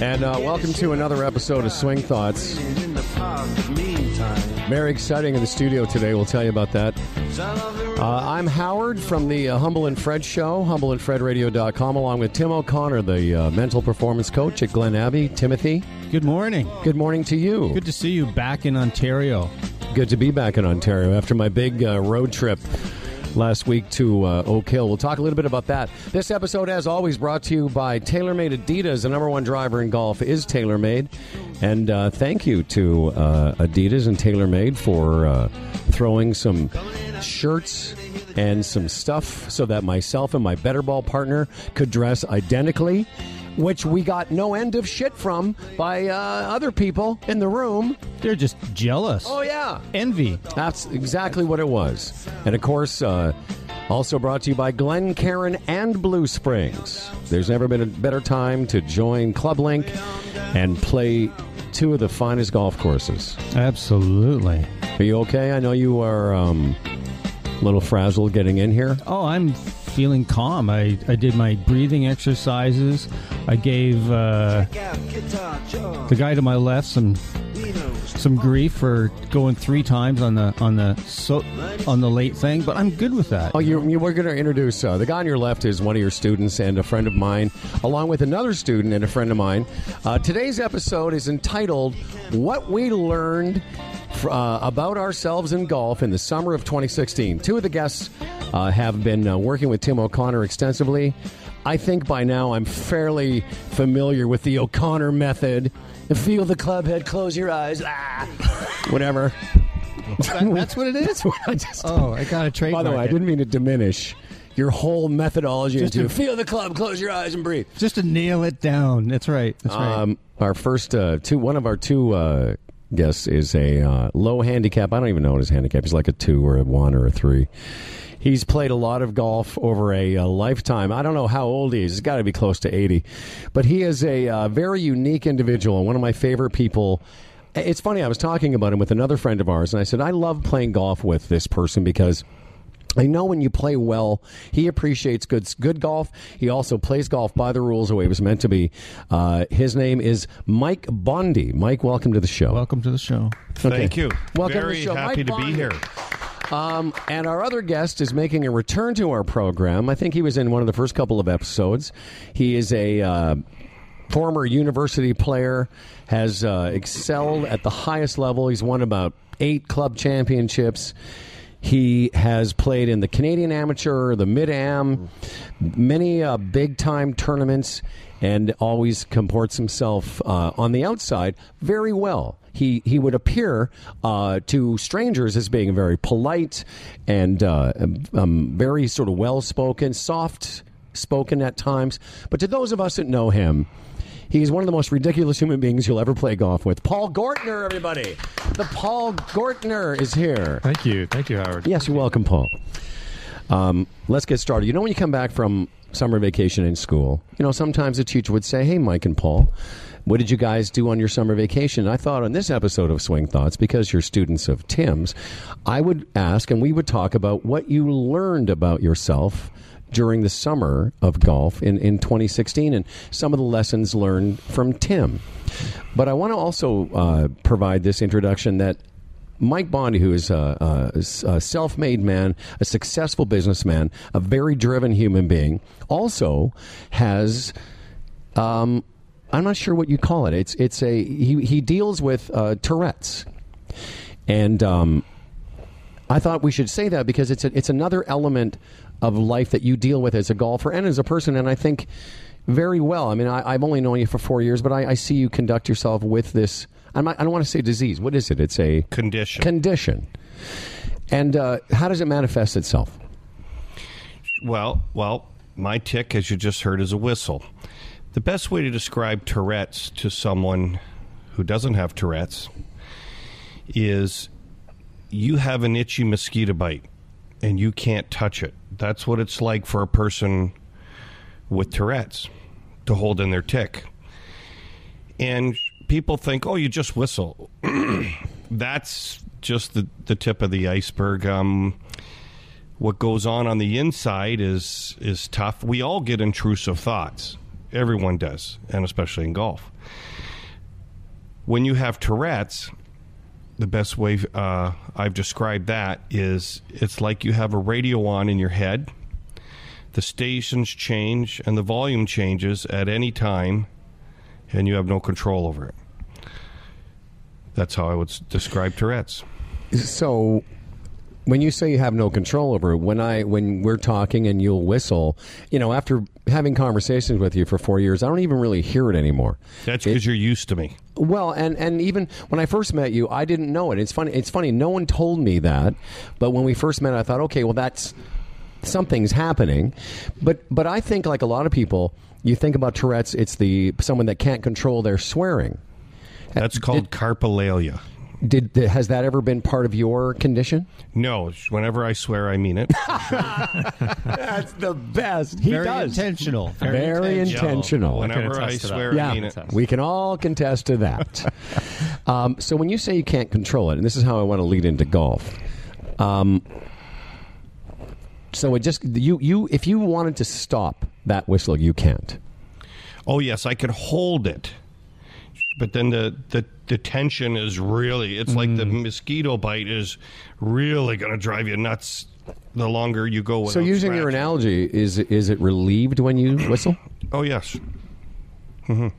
And uh, welcome to another episode of Swing Thoughts. Very exciting in the studio today. We'll tell you about that. Uh, I'm Howard from the uh, Humble and Fred Show, humbleandfredradio.com, along with Tim O'Connor, the uh, mental performance coach at Glen Abbey. Timothy, Good morning. good morning to you. Good to see you back in Ontario. Good to be back in Ontario after my big uh, road trip last week to uh, Oak Hill. We'll talk a little bit about that. This episode, as always, brought to you by TaylorMade Adidas. The number one driver in golf is TaylorMade. And uh, thank you to uh, Adidas and TaylorMade for uh, throwing some shirts and some stuff so that myself and my better ball partner could dress identically. Which we got no end of shit from by uh, other people in the room. They're just jealous. Oh, yeah. Envy. That's exactly what it was. And of course, uh, also brought to you by Glencairn and Blue Springs. There's never been a better time to join Club Link and play two of the finest golf courses. Absolutely. Are you okay? I know you are um, a little frazzled getting in here. Oh, I'm feeling calm. I, I did my breathing exercises. I gave uh, the guy to my left some some grief for going three times on the on the so on the late thing, but I'm good with that. Oh, you, you we're going to introduce uh, the guy on your left is one of your students and a friend of mine, along with another student and a friend of mine. Uh, today's episode is entitled "What We Learned uh, About Ourselves in Golf in the Summer of 2016." Two of the guests uh, have been uh, working with Tim O'Connor extensively. I think by now I'm fairly familiar with the O'Connor method. Feel the club head, close your eyes, ah, whatever. That- that's what it is. I just- Oh, I got a trade. by the way, I didn't mean to diminish your whole methodology Just into to- feel the club, close your eyes, and breathe. Just to nail it down. That's right. That's right. Um, our first uh, two, one of our two uh, guests is a uh, low handicap. I don't even know what his handicap. He's like a two or a one or a three. He's played a lot of golf over a, uh lifetime. I don't know how old he is. He's got to be close to 80. But he is a uh, very unique individual and one of my favorite people. It's funny, I was talking about him with another friend of ours, and I said, I love playing golf with this person because. I know when you play well, he appreciates good good golf. He also plays golf by the rules the way it was meant to be. Uh, his name is Mike Bondi. Mike, welcome to the show. Welcome to the show. Thank you. Welcome to Very the show. happy Mike to be Bondi. here. Um, and our other guest is making a return to our program. I think he was in one of the first couple of episodes. He is a uh, former university player, has uh, excelled at the highest level. He's won about eight club championships. He has played in the Canadian Amateur, the Mid Am, many uh, big time tournaments, and always comports himself uh, on the outside very well. He he would appear uh, to strangers as being very polite and uh, um, very sort of well spoken, soft spoken at times. But to those of us that know him, He's one of the most ridiculous human beings you'll ever play golf with. Paul Gortner, everybody. The Paul Gortner is here. Thank you. Thank you, Howard. Yes, you're welcome, Paul. Um, let's get started. You know, when you come back from summer vacation in school, you know, sometimes a teacher would say, Hey, Mike and Paul, what did you guys do on your summer vacation? I thought on this episode of Swing Thoughts, because you're students of Tim's, I would ask and we would talk about what you learned about yourself during the summer of golf in, in 2016 and some of the lessons learned from Tim. But I want to also uh, provide this introduction that Mike Bondi, who is a, a, a self made man, a successful businessman, a very driven human being, also has. Um, I'm not sure what you call it. It's it's a he, he deals with uh, Tourette's, and um, I thought we should say that because it's a, it's another element of life that you deal with as a golfer and as a person, and I think very well. I mean, I, I've only known you for four years, but I, I see you conduct yourself with this. I'm not, I don't want to say disease. What is it? It's a Condition. condition. And uh, how does it manifest itself? well, well, my tic, as you just heard, is a whistle. The best way to describe Tourette's to someone who doesn't have Tourette's is you have an itchy mosquito bite and you can't touch it. That's what it's like for a person with Tourette's to hold in their tic. And people think, oh, you just whistle. That's just the, the tip of the iceberg. Um, what goes on on the inside is is tough. We all get intrusive thoughts. Everyone does, and especially in golf. When you have Tourette's, the best way uh, I've described that is it's like you have a radio on in your head. The stations change and the volume changes at any time, and you have no control over it. That's how I would describe Tourette's. So, when you say you have no control over it, when I when we're talking and you'll whistle, you know, after having conversations with you for four years, I don't even really hear it anymore. That's because you're used to me. Well, and and even when I first met you, I didn't know it. It's funny. It's funny. No one told me that, but when we first met, I thought, okay, well, that's something's happening. But but I think like a lot of people, you think about Tourette's, it's the someone that can't control their swearing. That's called coprolalia. Did has that ever been part of your condition? No, whenever I swear, I mean it. That's the best. He Very does. intentional. Very intentional. Whenever I attest to that. swear, Yeah, I mean it. we can all contest to that. um, so when you say you can't control it, and this is how I want to lead into golf. Um, so it just you you if you wanted to stop that whistle, you can't. Oh yes, I could hold it, but then the the, the tension is really. It's like the Mm. mosquito bite is really going to drive you nuts. The longer you go with. So using your analogy, is is it relieved when you whistle? Oh yes, And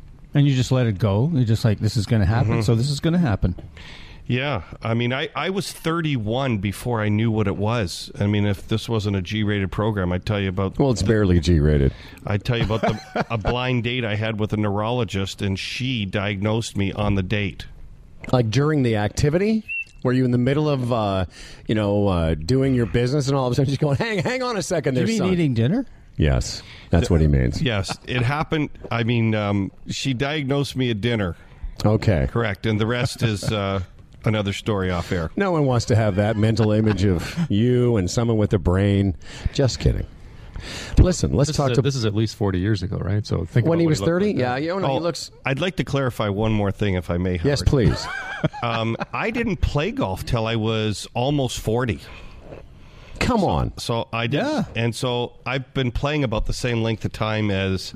you just let it go. You're just like, this is going to happen, Mm-hmm. so this is going to happen. Yeah. I mean, I I was 31 before I knew what it was. I mean, if this wasn't a G-rated program, I'd tell you about. Well, it's barely G rated. I'd tell you about the, a blind date I had with a neurologist, and she diagnosed me on the date. Like during the activity, were you in the middle of uh, you know uh, doing your business, and all of a sudden she's going, "Hang, hang on a second, Do you mean son." eating dinner? Yes, that's what he means. Yes, it happened. I mean, um, she diagnosed me at dinner. Okay. Correct, and the rest is uh, another story off air. No one wants to have that mental image of you and someone with a brain. Just kidding. Listen, let's This, talk is, to this is at least 40 years ago, right? So think when about he was looked like 30. yeah, you know, Oh, he looks. I'd like to clarify one more thing, if I may. Howard. Yes, please. Um, I didn't play golf till I was almost forty. Come on. So I did, Yeah. and so I've been playing about the same length of time as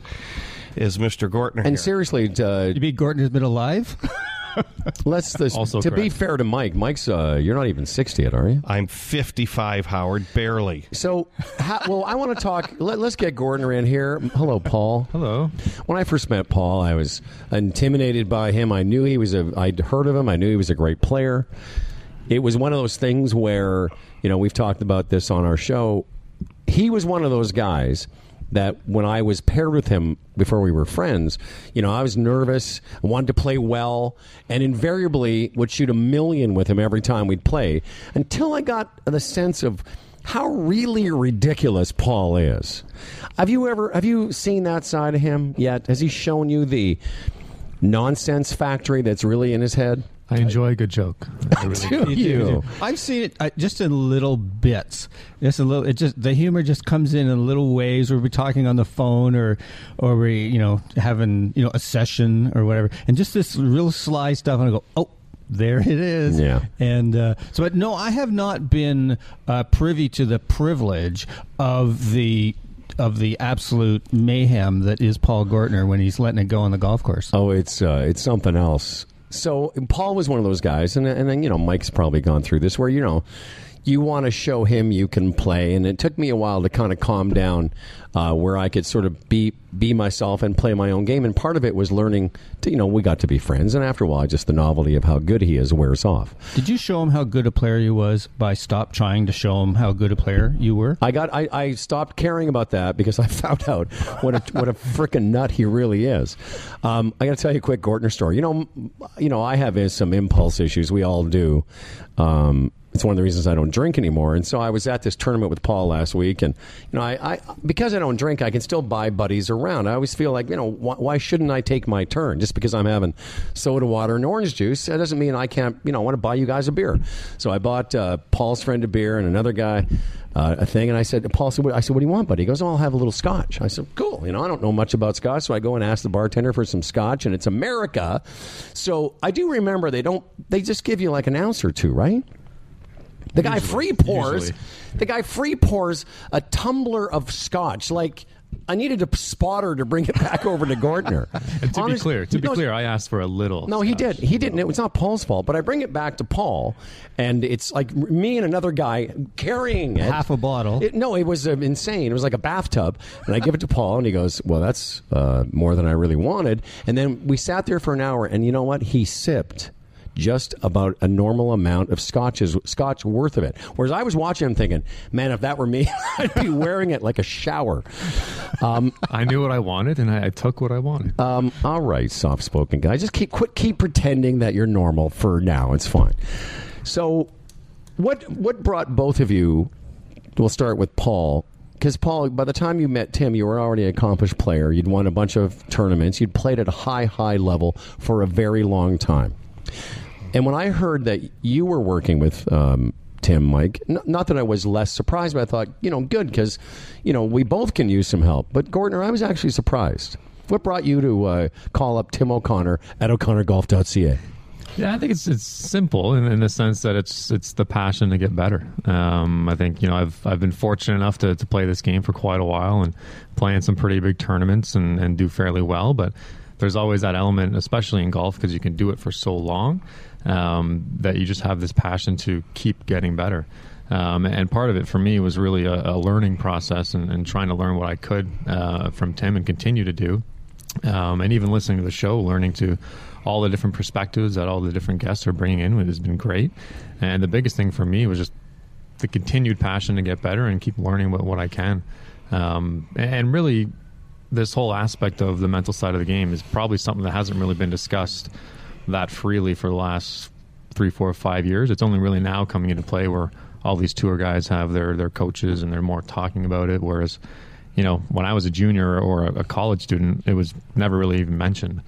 as Mr. Gortner. And here. seriously, uh, You mean Gordon has been alive? let's. This, Also to be fair to Mike, Mike's. Uh, you're not even 60 yet, are you? I'm 55, Howard, barely. So, ha, well, I want to talk. Let, let's get Gordon in here. Hello, Paul. Hello. When I first met Paul, I was intimidated by him. I knew he was a. I'd heard of him. I knew he was a great player. It was one of those things where you know we've talked about this on our show. He was one of those guys that when I was paired with him before we were friends, you know, I was nervous, I wanted to play well, and invariably would shoot a million with him every time we'd play until I got the sense of how really ridiculous Paul is. Have you ever have you seen that side of him yet? Has he shown you the nonsense factory that's really in his head? I enjoy a good joke. I really do. Do you? I've seen it uh, just in little bits. Just a little. It just the humor just comes in in little ways. Where we're talking on the phone, or or we you know having you know a session or whatever, and just this real sly stuff. And I go, oh. There it is. Yeah. And uh, so, but no, I have not been uh, privy to the privilege of the of the absolute mayhem that is Paul Gortner when he's letting it go on the golf course. Oh, it's uh, it's something else. So Paul was one of those guys, and and then you know Mike's probably gone through this where you know you want to show him you can play, and it took me a while to kind of calm down, uh, where I could sort of be be myself and play my own game. And part of it was learning to you know we got to be friends, and after a while, just the novelty of how good he is wears off. Did you show him how good a player you was by stop trying to show him how good a player you were? I got I, I stopped caring about that because I found out what a what a freaking nut he really is. Um, I got to tell you a quick Gortner story. You know, you know, I have some impulse issues. We all do. Um, it's one of the reasons I don't drink anymore. And so I was at this tournament with Paul last week, and you know, I, I because I don't drink, I can still buy buddies around. I always feel like you know, why, shouldn't I take my turn? Just because I'm having soda water and orange juice, that doesn't mean I can't. You know, want to buy you guys a beer. So I bought uh, Paul's friend a beer and another guy uh, a thing, and I said, Paul said, what, I said, what do you want, buddy? He goes, oh, I'll have a little scotch. I said, cool. You know, I don't know much about scotch, so I go and ask the bartender for some scotch, and it's America. So I do remember they don't. They just give you like an ounce or two, right? The guy free pours. usually. The guy free pours a tumbler of scotch, like I needed a spotter to bring it back over to Gortner. And to Honest- be clear, to be no, clear, I asked for a little. No, he did. He didn't. It was not Paul's fault. But I bring it back to Paul, and it's like me and another guy carrying it. Half a bottle. It, no, it was uh, insane. It was like a bathtub. And I give it to Paul, and he goes, "Well, that's uh, more than I really wanted." And then we sat there for an hour, and you know what? He sipped just about a normal amount of scotches, scotch worth of it. Whereas I was watching him thinking, "Man, if that were me, I'd be wearing it like a shower." Um, I knew what I wanted, and I, I took what I wanted. um, all right, soft-spoken guy. Just keep quit keep pretending that you're normal for now. It's fine. So, what what brought both of you? We'll start with Paul. Because Paul, by the time you met Tim, you were already an accomplished player. You'd won a bunch of tournaments. You'd played at a high, high level for a very long time. And when I heard that you were working with um, Tim, Mike, n- not that I was less surprised, but I thought, you know, good because, you know, we both can use some help. But Gordon, I was actually surprised. What brought you to uh, call up Tim O'Connor at o'connorgolf.ca? Yeah, I think it's it's simple in, in the sense that it's it's the passion to get better. Um, I think you know I've I've been fortunate enough to, to play this game for quite a while and play in some pretty big tournaments and, and do fairly well. But there's always that element, especially in golf, because you can do it for so long um, that you just have this passion to keep getting better. Um, and part of it for me was really a, a learning process and, and trying to learn what I could uh, from Tim and continue to do um, and even listening to the show, learning to all the different perspectives that all the different guests are bringing in has been great. And the biggest thing for me was just the continued passion to get better and keep learning what, what I can. Um, and really, this whole aspect of the mental side of the game is probably something that hasn't really been discussed that freely for the last three, four, five years. It's only really now coming into play where all these tour guys have their their coaches and they're more talking about it. Whereas, you know, when I was a junior or a, college student, it was never really even mentioned.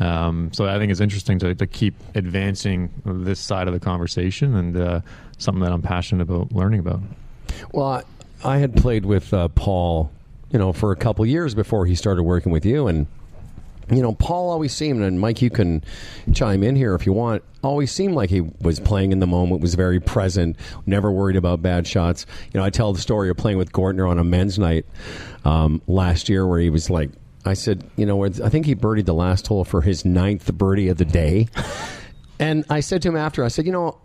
Um, so I think it's interesting to, to keep advancing this side of the conversation and uh, something that I'm passionate about learning about. Well, I, I had played with uh, Paul, you know, for a couple years before he started working with you, and you know, Paul always seemed, and Mike, you can chime in here if you want. Always seemed like he was playing in the moment, was very present, never worried about bad shots. You know, I tell the story of playing with Gortner on a men's night um, last year, where he was like, I said, you know, I think he birdied the last hole for his ninth birdie of the day, and I said to him after, I said, you know.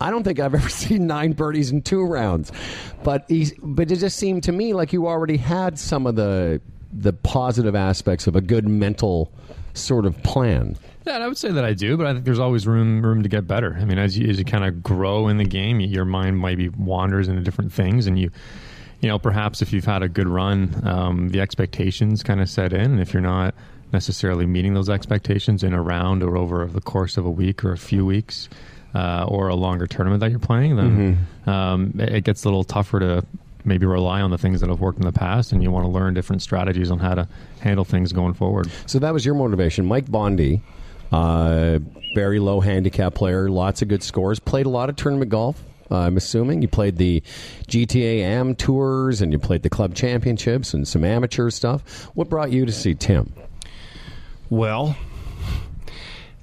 I don't think I've ever seen nine birdies in two rounds, but but it just seemed to me like you already had some of the the positive aspects of a good mental sort of plan. Yeah, I would say that I do, but I think there's always room room to get better. I mean, as you as you kind of grow in the game, your mind maybe wanders into different things, and you, you know, perhaps if you've had a good run, um, the expectations kind of set in, and if you're not necessarily meeting those expectations in a round or over the course of a week or a few weeks, uh, or a longer tournament that you're playing, then um, it it gets a little tougher to maybe rely on the things that have worked in the past, and you want to learn different strategies on how to handle things going forward. So that was your motivation, Mike Bondi. Uh, very low handicap player, lots of good scores. Played a lot of tournament golf. Uh, I'm assuming you played the GTA Am tours and you played the club championships and some amateur stuff. What brought you to see Tim? Well,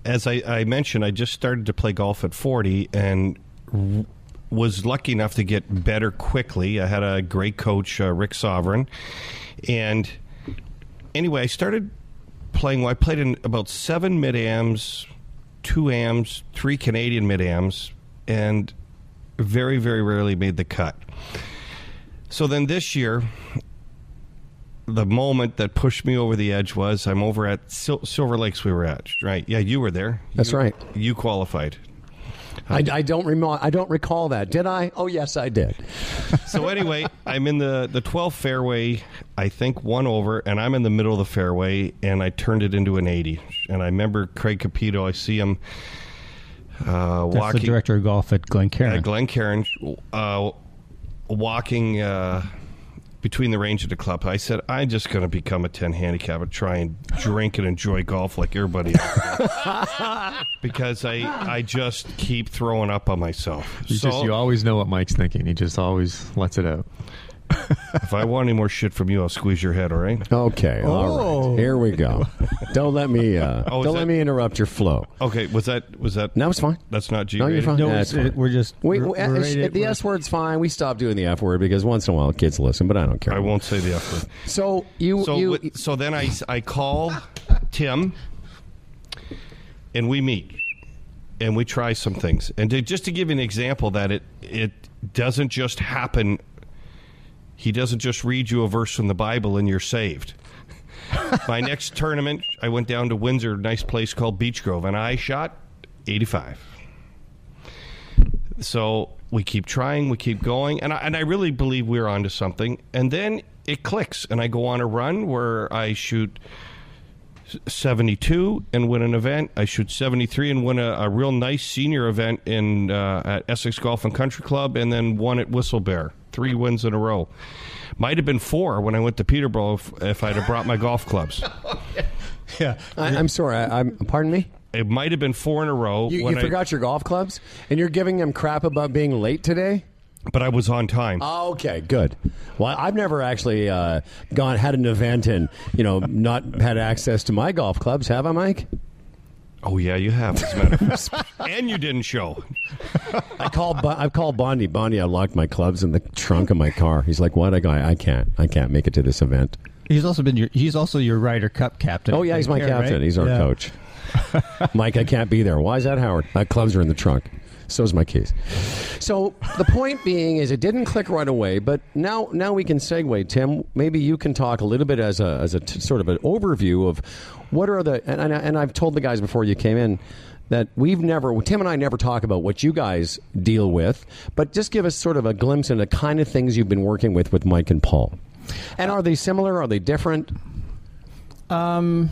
as I, I mentioned, I just started to play golf at 40 and w- was lucky enough to get better quickly. I had a great coach, uh, Rick Sovereign. And anyway, I started playing. Well, I played in about seven mid ams, two ams, three Canadian mid ams, and very, very rarely made the cut. So then this year, the moment that pushed me over the edge was I'm over at Sil- Silver Lakes. We were at right. Yeah, you were there. That's You- right. You qualified. I, I don't remo- I don't recall that. Did I? Oh yes, I did. So anyway, I'm in the the 12th fairway. I think one over, and I'm in the middle of the fairway, and I turned it into an 80. And I remember Craig Capito. I see him uh, That's walking the director of golf at Glencairn. at Glencairn, uh, walking uh, between the range of the club. I said, I'm just going to become a 10 handicap and try and drink and enjoy golf like everybody else. because I, I just keep throwing up on myself. You just you always know what Mike's thinking. He just always lets it out. if I want any more shit from you, I'll squeeze your head. All right. Okay, all Oh. right. Here we go. don't let me. Uh, Oh, is don't that- let me interrupt your flow. Okay. Was that was that? No, it's fine. That's not G. No, you're fine. No, Yeah, it's, it's fine. it, we're just We, we're- we- we're uh, rated- the we're- S word's fine. We stopped doing the F word because once in a while kids listen, but I don't care. I won't say the F word. So you, So you, wi- so then I I call Tim, and we meet, and we try some things. And to, just to give you an example, that it it doesn't just happen. He doesn't just read you a verse from the Bible and you're saved. My next tournament, I went down to Windsor, a nice place called Beach Grove, and I shot 85. So we keep trying, we keep going, and I, and I really believe we're onto something. And then it clicks, and I go on a run where I shoot 72 and win an event. I shoot 73 and win a, a real nice senior event in uh, at Essex Golf and Country Club, and then one at Whistle Bear. Three wins in a row. Might have been four when I went to Peterborough if, if I'd have brought my golf clubs. yeah. I, I'm sorry. I, I'm. Pardon me. It might have been four in a row. You, when you I- forgot your golf clubs, and you're giving them crap about being late today. but I was on time. Oh, okay, good. Well, I've never actually uh, gone had an event and you know not had access to my golf clubs, have I, Mike? Oh yeah, you have, as a matter of fact. and you didn't show. I called. Bo- I called Bondi. Bondi, I locked my clubs in the trunk of my car. He's like, "What? I go. I can't. I can't make it to this event." He's also been your he's also your Ryder Cup captain. Oh yeah, he's my Yeah, captain. right? He's our Yeah. coach. Mike, I can't be there. Why is that, Howard? My clubs are in the trunk. So's my case. So the point being is, it didn't click right away, but now now we can segue. Tim, maybe you can talk a little bit as a as a t- sort of an overview of what are the and, and, and I've told the guys before you came in that we've never Tim and I never talk about what you guys deal with, but just give us sort of a glimpse into the kind of things you've been working with with Mike and Paul. And are they similar? Are they different? Um,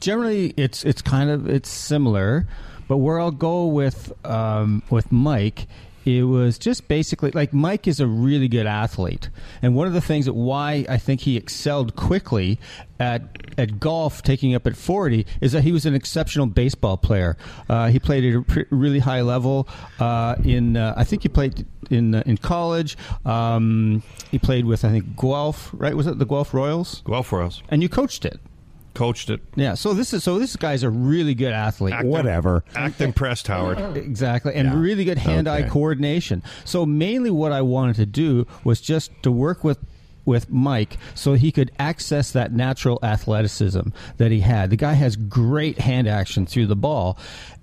generally, it's it's kind of it's similar, but where I'll go with um, with Mike. It was just basically like Mike is a really good athlete, and one of the things that why I think he excelled quickly at at golf, taking up at forty, is that he was an exceptional baseball player. Uh, he played at a really high level. Uh, in uh, I think he played in uh, in college. Um, he played with I think Guelph, right? Was it the Guelph Royals? Guelph Royals And you coached it. Coached it. Yeah, so this is so this guy's a really good athlete. Act- Whatever. Act impressed, Howard. Exactly, and Yeah. really good hand-eye Okay. coordination. So mainly, what I wanted to do was just to work with with Mike so he could access that natural athleticism that he had. The guy has great hand action through the ball.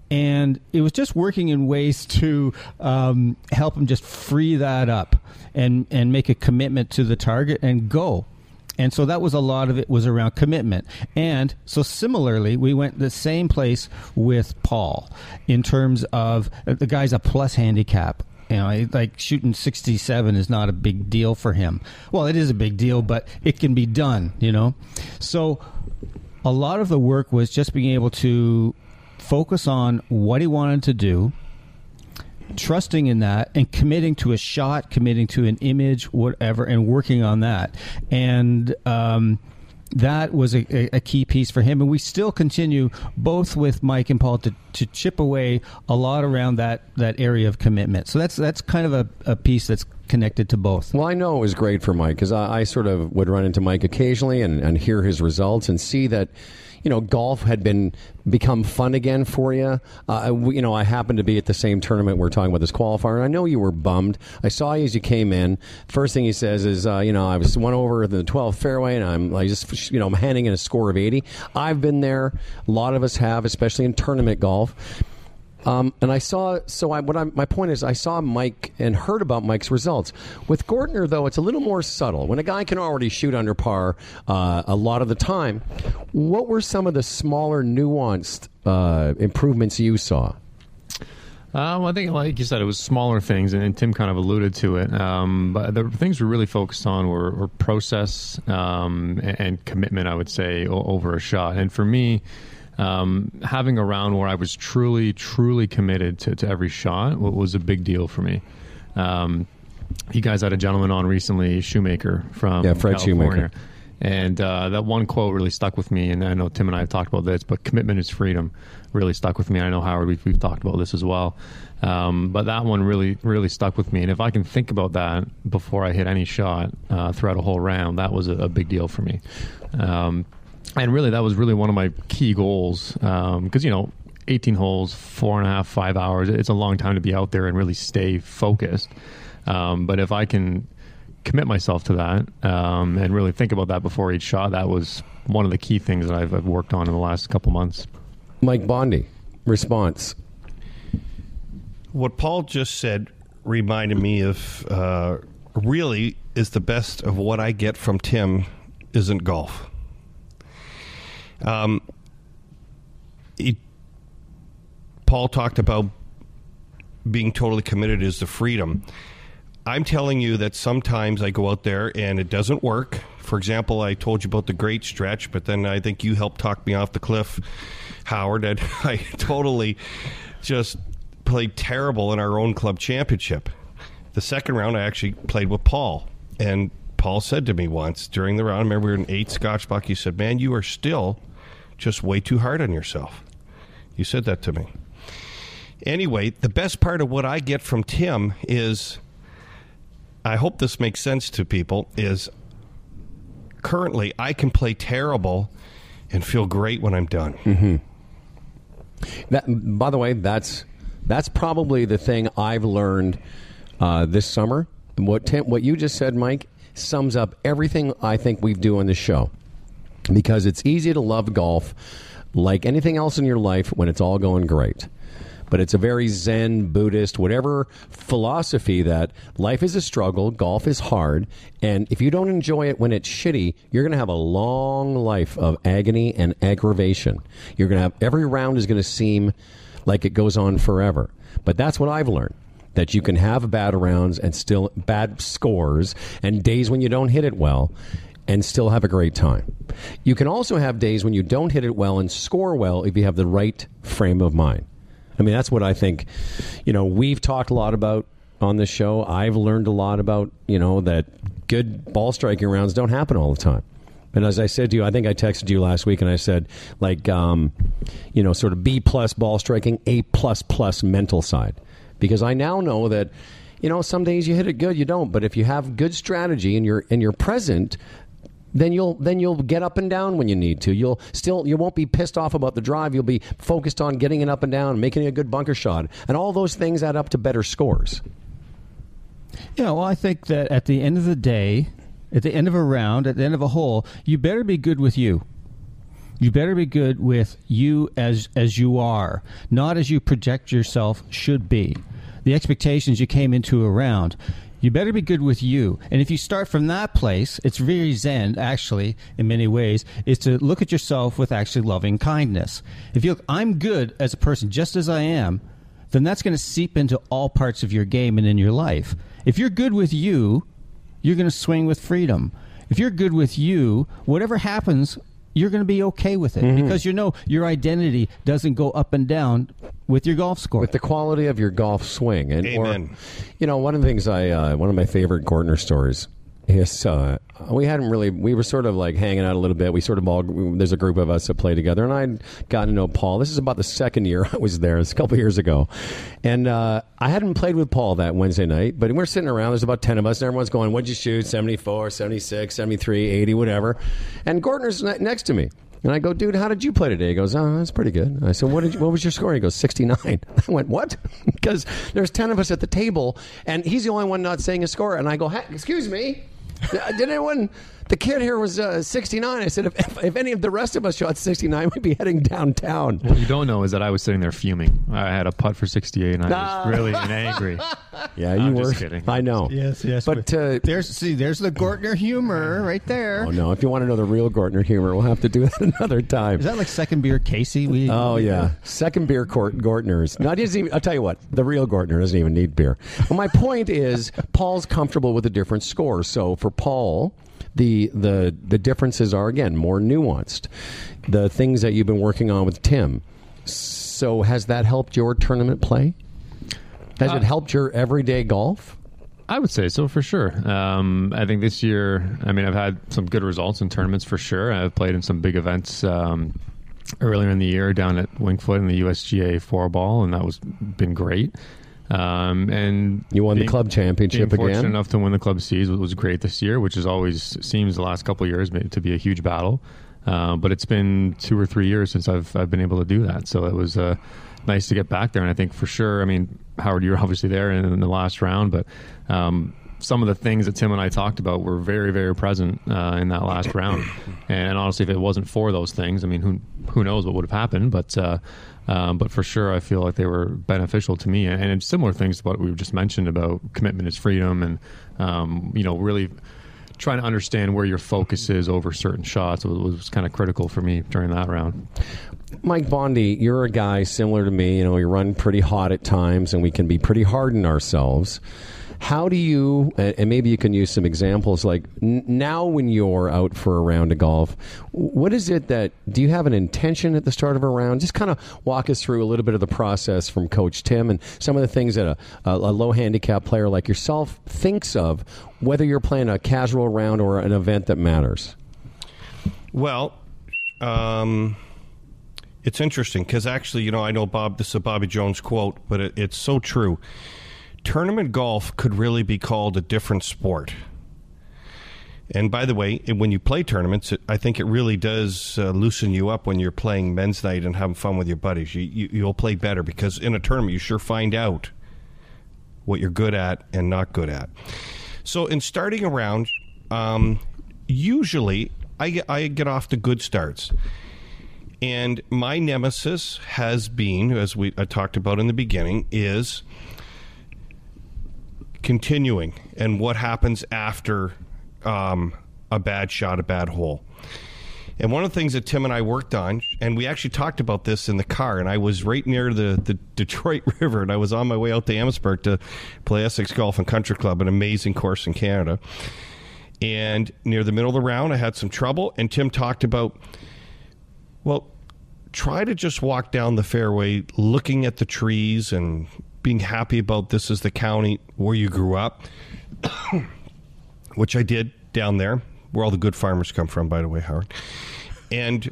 And it was just working in ways to um, help him just free that up and, and make a commitment to the target and go. And so that was a lot of it was around commitment. And so similarly, we went the same place with Paul in terms of uh, the guy's a plus handicap. You know, like shooting 67 is not a big deal for him. Well, it is a big deal, but it can be done, you know? So a lot of the work was just being able to focus on what he wanted to do, trusting in that and committing to a shot, committing to an image, whatever, and working on that. And um, that was a, a, key piece for him. And we still continue, both with Mike and Paul, to, to chip away a lot around that, that area of commitment. So that's that's kind of a, a piece that's connected to both. Well, I know it was great for Mike because I, I sort of would run into Mike occasionally and, and hear his results and see that, you know, golf had been become fun again for you. Uh, we- you know, I happened to be at the same tournament we're talking about this qualifier, and I know you were bummed. I saw you as you came in. First thing he says is, uh, you know, I was one over the 12th fairway, and I'm like just, you know, I'm handing in a score of 80. I've been there. A lot of us have, especially in tournament golf. Um, and I saw, so I, what I, my point is, I saw Mike and heard about Mike's results. With Gortner, though, it's a little more subtle. When a guy can already shoot under par uh, a lot of the time, what were some of the smaller, nuanced uh, improvements you saw? Um, I think, like you said, it was smaller things, and, and Tim kind of alluded to it. Um, but the things we really focused on were, were process um, and, and commitment. I would say o- over a shot, and for me, um, having a round where I was truly, truly committed to, to every shot was a big deal for me. Um, you guys had a gentleman on recently, Shoemaker from Yeah, Fred California. Shoemaker. And uh, that one quote really stuck with me. And I know Tim and I have talked about this, but commitment is freedom really stuck with me. I know Howard, we've, we've talked about this as well. Um, but that one really, really stuck with me. And if I can think about that before I hit any shot uh, throughout a whole round, that was a, a big deal for me. Um, and really, that was really one of my key goals because um, you know 18 holes, four and a half, five hours. It's a long time to be out there and really stay focused. Um, but if I can commit myself to that um, and really think about that before each shot, that was one of the key things that I've, I've worked on in the last couple months. Mike Bondi, response. What Paul just said reminded me of uh, really is the best of what I get from Tim isn't golf. Um, Paul talked about being totally committed is the freedom. I'm telling you that sometimes I go out there and it doesn't work. For example, I told you about the great stretch, but then I think you helped talk me off the cliff, Howard, and I totally just played terrible in our own club championship. The second round, I actually played with Paul, and Paul said to me once during the round, remember we were in eight Scotch Buck, he said, Man, you are still just way too hard on yourself. You said that to me. Anyway, the best part of what I get from Tim is I hope this makes sense to people is currently I can play terrible and feel great when I'm done. Mm-hmm. That, by the way, that's that's probably the thing I've learned uh, this summer. What Tim, what you just said, Mike, sums up everything I think we do on the show because it's easy to love golf like anything else in your life when it's all going great. But it's a very Zen, Buddhist, whatever philosophy that life is a struggle, golf is hard, and if you don't enjoy it when it's shitty, you're going to have a long life of agony and aggravation. You're going to have every round is going to seem like it goes on forever. But that's what I've learned that you can have bad rounds and still bad scores and days when you don't hit it well and still have a great time. You can also have days when you don't hit it well and score well if you have the right frame of mind. I mean, that's what I think. You know, we've talked a lot about on this show. I've learned a lot about, you know, that good ball striking rounds don't happen all the time. And as I said to you, I think I texted you last week and I said, like, um, you know, sort of B plus ball striking, A plus plus mental side. Because I now know that, you know, some days you hit it good, you don't. But if you have good strategy and you're and you're present, then you'll then you'll get up and down when you need to. You'll still you won't be pissed off about the drive. You'll be focused on getting it up and down, making a good bunker shot, and all those things add up to better scores. Yeah, well, I think that at the end of the day, at the end of a round, at the end of a hole, you better be good with you. You better be good with you as as you are, not as you project yourself should be. The expectations you came into around. You better be good with you. And if you start from that place, it's very zen, actually, in many ways, is to look at yourself with actually loving kindness. If you look, I'm good as a person, just as I am, then that's going to seep into all parts of your game and in your life. If you're good with you, you're going to swing with freedom. If you're good with you, whatever happens, you're going to be okay with it mm-hmm. because you know your identity doesn't go up and down with your golf score. With the quality of your golf swing. And, Amen. Or, you know, one of the things I, uh, one of my favorite Gortner stories is uh, we hadn't really, we were sort of like hanging out a little bit. We sort of all, there's a group of us that play together, and I'd gotten to know Paul. This is about the second year I was there. It's a couple years ago. And uh, I hadn't played with Paul that Wednesday night, but we're sitting around. There's about 10 of us, and everyone's going, What'd you shoot? 74, 76, 73, 80, whatever. And Gortner's next to me. And I go, dude, how did you play today? He goes, oh, that's pretty good. I said, what did you, what was your score? He goes, 69. I went, what? because there's 10 of us at the table, and he's the only one not saying his score. And I go, excuse me, did anyone the kid here was uh, 69. I said, if, if, any of the rest of us shot 69, we'd be heading downtown. What you don't know is that I was sitting there fuming. I had a putt for 68, and I was really angry. Yeah, you I'm were. Just kidding. I know. Yes, yes. But uh, there's see, there's the Gortner humor right there. Oh no! If you want to know the real Gortner humor, we'll have to do that another time. Is that like second beer Casey? We, oh we, yeah, second beer Gort- Gortners. Not even. I'll tell you what, the real Gortner doesn't even need beer. Well, my point is, Paul's comfortable with a different score. So for Paul, the the the differences are again more nuanced. The things that you've been working on with Tim. So has that helped your tournament play? Has uh, it helped your everyday golf? I would say so for sure. Um, I think this year, I mean, I've had some good results in tournaments for sure. I've played in some big events um, earlier in the year down at Winged Foot in the USGA four ball, and that was been great. Um, and You won the club championship being fortunate again. enough to win the club C's was great this year, which is always seems the last couple of years to be a huge battle. Uh, but it's been two or three years since I've I've been able to do that, so it was uh, nice to get back there. And I think for sure, I mean, Howard, you're obviously there in, in the last round, but um, some of the things that Tim and I talked about were very very present uh, in that last round. And honestly, if it wasn't for those things, I mean, who who knows what would have happened? But uh, um, but for sure, I feel like they were beneficial to me, and, and similar things to what we just mentioned about commitment is freedom, and um, you know, really trying to understand where your focus is over certain shots was, was kind of critical for me during that round. Mike Bondi, you're a guy similar to me. You know, we run pretty hot at times, and we can be pretty hard on ourselves. How do you, and maybe you can use some examples, like now when you're out for a round of golf, what is it that, do you have an intention at the start of a round? Just kind of walk us through a little bit of the process from Coach Tim and some of the things that a, a, a low handicap player like yourself thinks of, whether you're playing a casual round or an event that matters. Well, um, it's interesting because actually, you know, I know Bob. This is a Bobby Jones quote, but it, it's so true. Tournament golf could really be called a different sport. And by the way, when you play tournaments, I think it really does uh, loosen you up when you're playing men's night and having fun with your buddies. You, you, you'll play better because in a tournament, you sure find out what you're good at and not good at. So, in starting a round, um, usually I I get off to good starts. And my nemesis has been, as we I talked about in the beginning, is continuing and what happens after um, a bad shot, a bad hole. And one of the things that Tim and I worked on, and we actually talked about this in the car, and I was right near the, the Detroit River, and I was on my way out to Amherstburg to play Essex Golf and Country Club, an amazing course in Canada. And near the middle of the round, I had some trouble, and Tim talked about, well, try to just walk down the fairway looking at the trees and being happy about this is the county where you grew up, which I did down there, where all the good farmers come from, by the way, Howard. And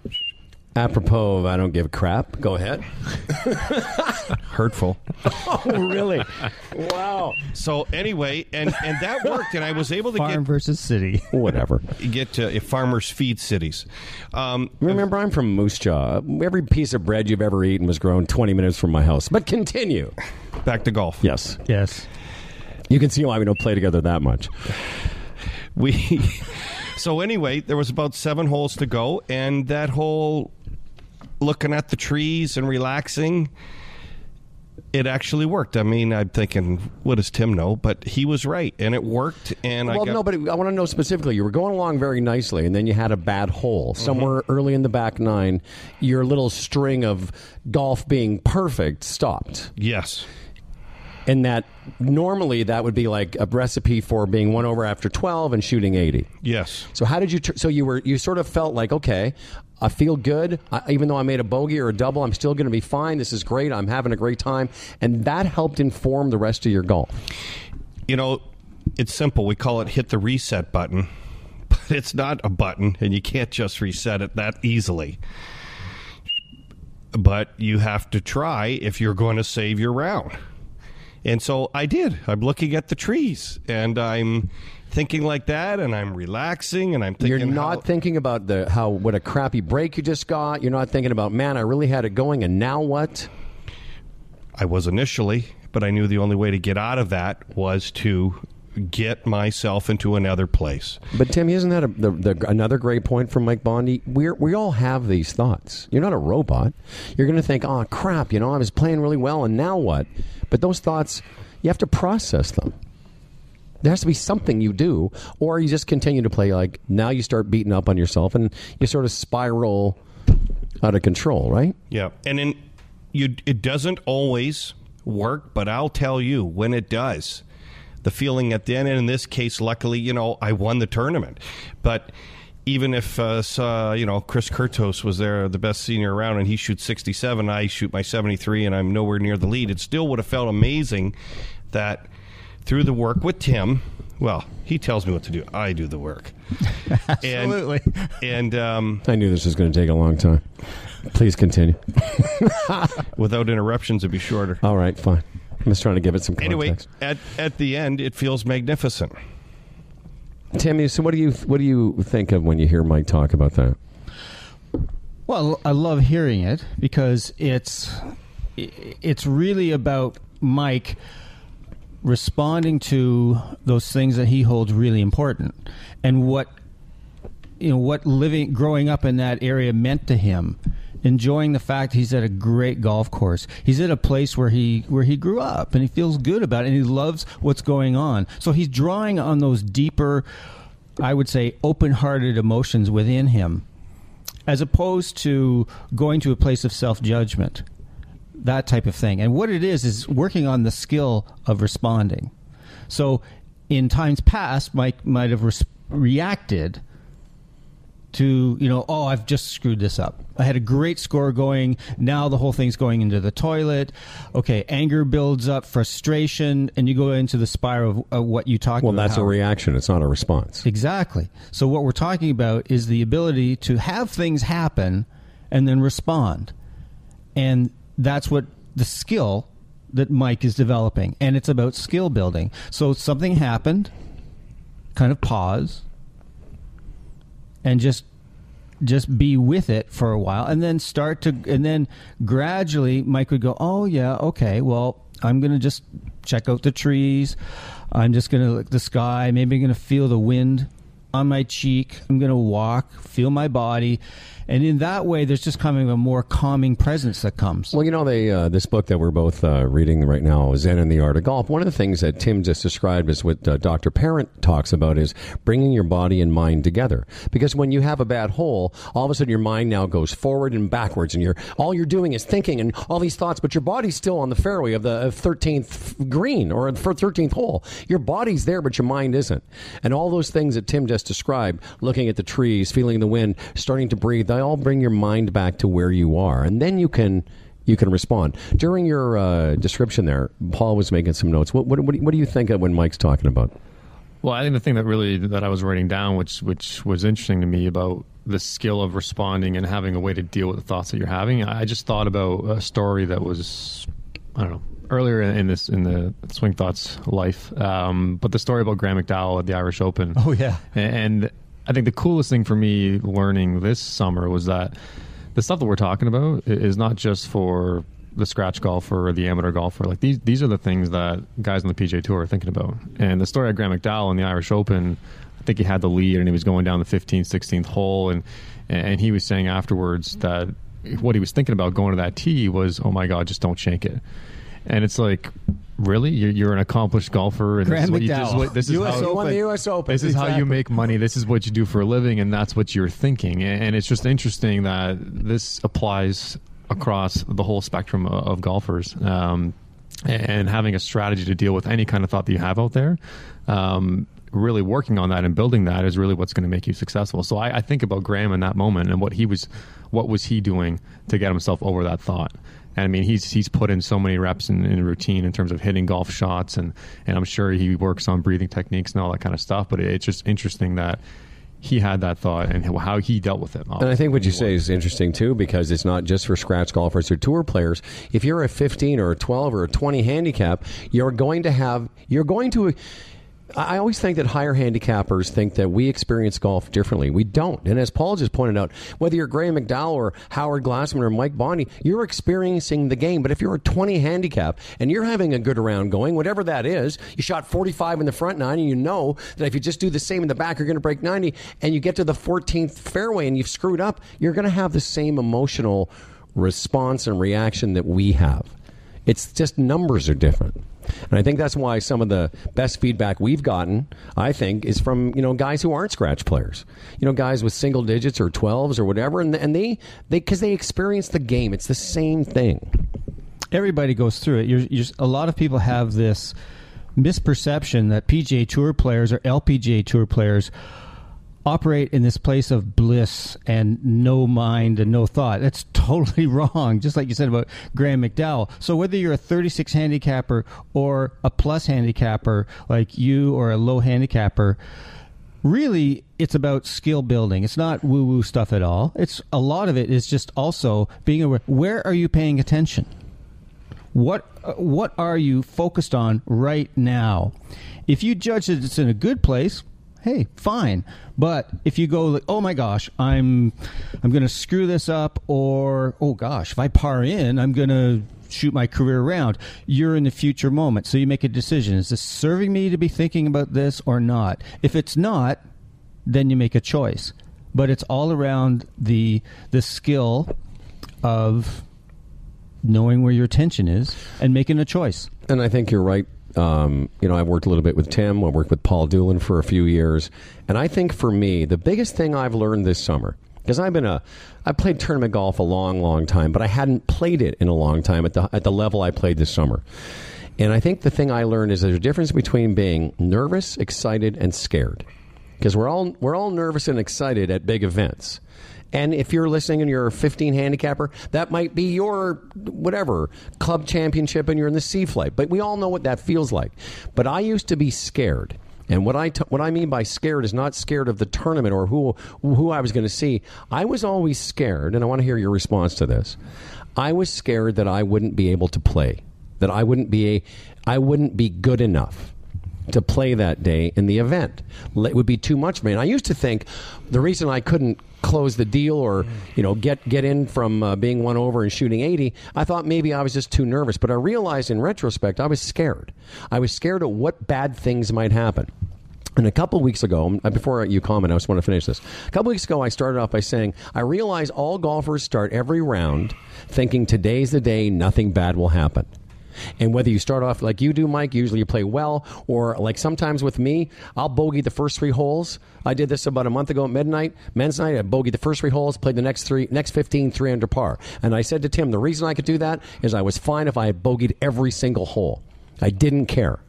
Apropos of I don't give a crap, go ahead. hurtful. Oh, really? wow. So anyway, and and that worked, and I was able to get Farm versus city. Whatever. get get to if farmers feed cities. Um, Remember, I'm from Moose Jaw. Every piece of bread you've ever eaten was grown 20 minutes from my house. But continue. back to golf. Yes. Yes. You can see why we don't play together that much. we so anyway there was about seven holes to go and that whole looking at the trees and relaxing it actually worked i mean i'm thinking what does tim know but he was right and it worked and well, i got no, but I want to know specifically. You were going along very nicely, and then you had a bad hole mm-hmm. somewhere early in the back nine. Your little string of golf being perfect stopped, yes and that normally that would be like a recipe for being one over after 12 and shooting 80. yes So how did you? Tr- so you were you sort of felt like okay, I feel good. I, even though I made a bogey or a double, I'm still going to be fine. This is great. I'm having a great time, and that helped inform the rest of your golf. you know it's simple we call it hit the reset button but it's not a button and you can't just reset it that easily but you have to try if you're going to save your round and so i did i'm looking at the trees and i'm thinking like that and i'm relaxing and i'm thinking You're not how- thinking about the how what a crappy break you just got. You're not thinking about man, I really had it going, and now what? I was initially, but I knew the only way to get out of that was to get myself into another place. But Tim, isn't that a, the, the, another great point from Mike Bondi? We we all have these thoughts. You're not a robot. You're going to think, oh crap, you know, I was playing really well, and now what? But those thoughts, you have to process them. There has to be something you do, or you just continue to play like now you start beating up on yourself, and you sort of spiral out of control, right? Yeah, and in you, it doesn't always work, but I'll tell you when it does. The feeling at the end, and in this case, luckily, you know, I won the tournament. But even if uh, so, you know Chris Kurtos was there, the best senior around, and he shoots sixty-seven, I shoot my seventy-three, and I'm nowhere near the lead. It still would have felt amazing that through the work with Tim. Well, he tells me what to do. I do the work. Absolutely. And, and um, I knew this was going to take a long time. Please continue. without interruptions, it'd be shorter. All right, fine. I'm just trying to give it some context. Anyway, at at the end, it feels magnificent. Tammy, so what do you what do you think of when you hear Mike talk about that? Well, I love hearing it because it's it's really about Mike responding to those things that he holds really important and what you know what living growing up in that area meant to him enjoying the fact he's at a great golf course he's at a place where he where he grew up and he feels good about it and he loves what's going on so he's drawing on those deeper i would say open-hearted emotions within him as opposed to going to a place of self-judgment that type of thing. And what it is is working on the skill of responding. So, in times past, Mike might have res- reacted to you know, oh, I've just screwed this up. I had a great score going. Now the whole thing's going into the toilet. Okay, anger builds up, frustration, and you go into the spiral of uh, what you talked about. Well, about. that's a reaction. It's not a response. Exactly. So what we're talking about is the ability to have things happen and then respond. And that's what the skill that Mike is developing. And it's about skill building. So something happened, kind of pause and just just be with it for a while and then start to and then gradually Mike would go, "Oh yeah, okay. Well, I'm going to just check out the trees. I'm just going to look the sky. Maybe I'm going to feel the wind on my cheek. I'm going to walk, feel my body." And in that way, there's just kind of a more calming presence that comes. Well, you know, they, uh, this book that we're both uh, reading right now, Zen and the Art of Golf, one of the things that Tim just described is what uh, Dr. Parent talks about is bringing your body and mind together. Because when you have a bad hole, all of a sudden your mind now goes forward and backwards, and you're, all you're doing is thinking and all these thoughts, but your body's still on the fairway of the 13th green or the 13th hole. Your body's there, but your mind isn't. And all those things that Tim just described, looking at the trees, feeling the wind, starting to breathe, they all bring your mind back to where you are. And then you can you can respond. During your uh, description there, Paul was making some notes. What, what, what, do you- what do you think of when Mike's talking about? Well, I think the thing that really that I was writing down, which which was interesting to me about the skill of responding and having a way to deal with the thoughts that you're having. I just thought about a story that was, I don't know, earlier in this in the Swing Thoughts life, um, but the story about Graham McDowell at the Irish Open. Oh, yeah. and I think the coolest thing for me learning this summer was that the stuff that we're talking about is not just for the scratch golfer or the amateur golfer. Like these, these are the things that guys on the PGA Tour are thinking about. And the story of Graham McDowell in the Irish Open, I think he had the lead and he was going down the 15th, 16th hole, and and he was saying afterwards that what he was thinking about going to that tee was, oh my God, just don't shank it. And it's like, really, you're, you're an accomplished golfer, and this Graham is what you just what- this is US how Open. the U.S. Open. this is how you make money. This is what you do for a living, and that's what you're thinking. And and it's just interesting that this applies across the whole spectrum of, of golfers. Um, and having a strategy to deal with any kind of thought that you have out there, um, really working on that and building that is really what's going to make you successful. So I, I think about Graham in that moment and what he was, what was he doing to get himself over that thought. And I mean, he's he's put in so many reps in, in routine in terms of hitting golf shots, and and I'm sure he works on breathing techniques and all that kind of stuff. But it, it's just interesting that he had that thought and how he dealt with it. And I think what you say is interesting too, because it's not just for scratch golfers or tour players. If you're a 15 or a 12 or a 20 handicap, you're going to have, you're going to. I always think that higher handicappers think that we experience golf differently. We don't. And as Paul just pointed out, whether you're Graham McDowell or Howard Glassman or Mike Bondi, you're experiencing the game. But if you're a 20 handicap and you're having a good round going, whatever that is, you shot 45 in the front nine and you know that if you just do the same in the back, you're going to break 90 and you get to the 14th fairway and you've screwed up, you're going to have the same emotional response and reaction that we have. It's just numbers are different. And I think that's why some of the best feedback we've gotten, I think, is from you know guys who aren't scratch players, you know guys with single digits or twelves or whatever, and and they they because they experience the game. It's the same thing. everybody goes through it. You're, you're, a lot of people have this misperception that PGA Tour players or LPGA Tour players operate in this place of bliss and no mind and no thought. That's totally wrong, just like you said about Graham McDowell. So whether you're a 36 handicapper or a plus handicapper like you or a low handicapper, really it's about skill building. It's not woo woo stuff at all. It's a lot of it is just also being aware where are you paying attention? What what are you focused on right now? If you judge that it's in a good place, hey, fine. But if you go like, oh my gosh, I'm I'm going to screw this up, or oh gosh, if I par in, I'm going to shoot my career around. You're in the future moment, so you make a decision: is this serving me to be thinking about this or not? If it's not, then you make a choice. But it's all around the the skill of knowing where your attention is and making a choice. And I think you're right um, you know, I've worked a little bit with Tim. I worked with Paul Doolin for a few years, and I think for me, the biggest thing I've learned this summer because I've been a I played tournament golf a long, long time, but I hadn't played it in a long time at the at the level I played this summer. And I think the thing I learned is there's a difference between being nervous, excited, and scared. Because we're all we're all nervous and excited at big events. And if you're listening and you're a 15 handicapper, that might be your whatever club championship and you're in the C flight. But we all know what that feels like. But I used to be scared. And what I t- what I mean by scared is not scared of the tournament or who who I was going to see. I was always scared, and I want to hear your response to this. I was scared that I wouldn't be able to play, that I wouldn't be a, I wouldn't be good enough to play that day in the event. It would be too much for me. And I used to think the reason I couldn't close the deal or you know get get in from uh, being one over and shooting 80 i thought maybe i was just too nervous but i realized in retrospect i was scared i was scared of what bad things might happen and a couple weeks ago, uh, before you comment, I just want to finish this. A couple weeks ago, I started off by saying, I realize all golfers start every round thinking today's the day, nothing bad will happen. And whether you start off like you do, Mike, usually you play well, or like sometimes with me, I'll bogey the first three holes. I did this about a month ago at midnight, men's night. I bogeyed the first three holes, played the next three, next 15, three under par. And I said to Tim, the reason I could do that is I was fine if I had bogeyed every single hole. I didn't care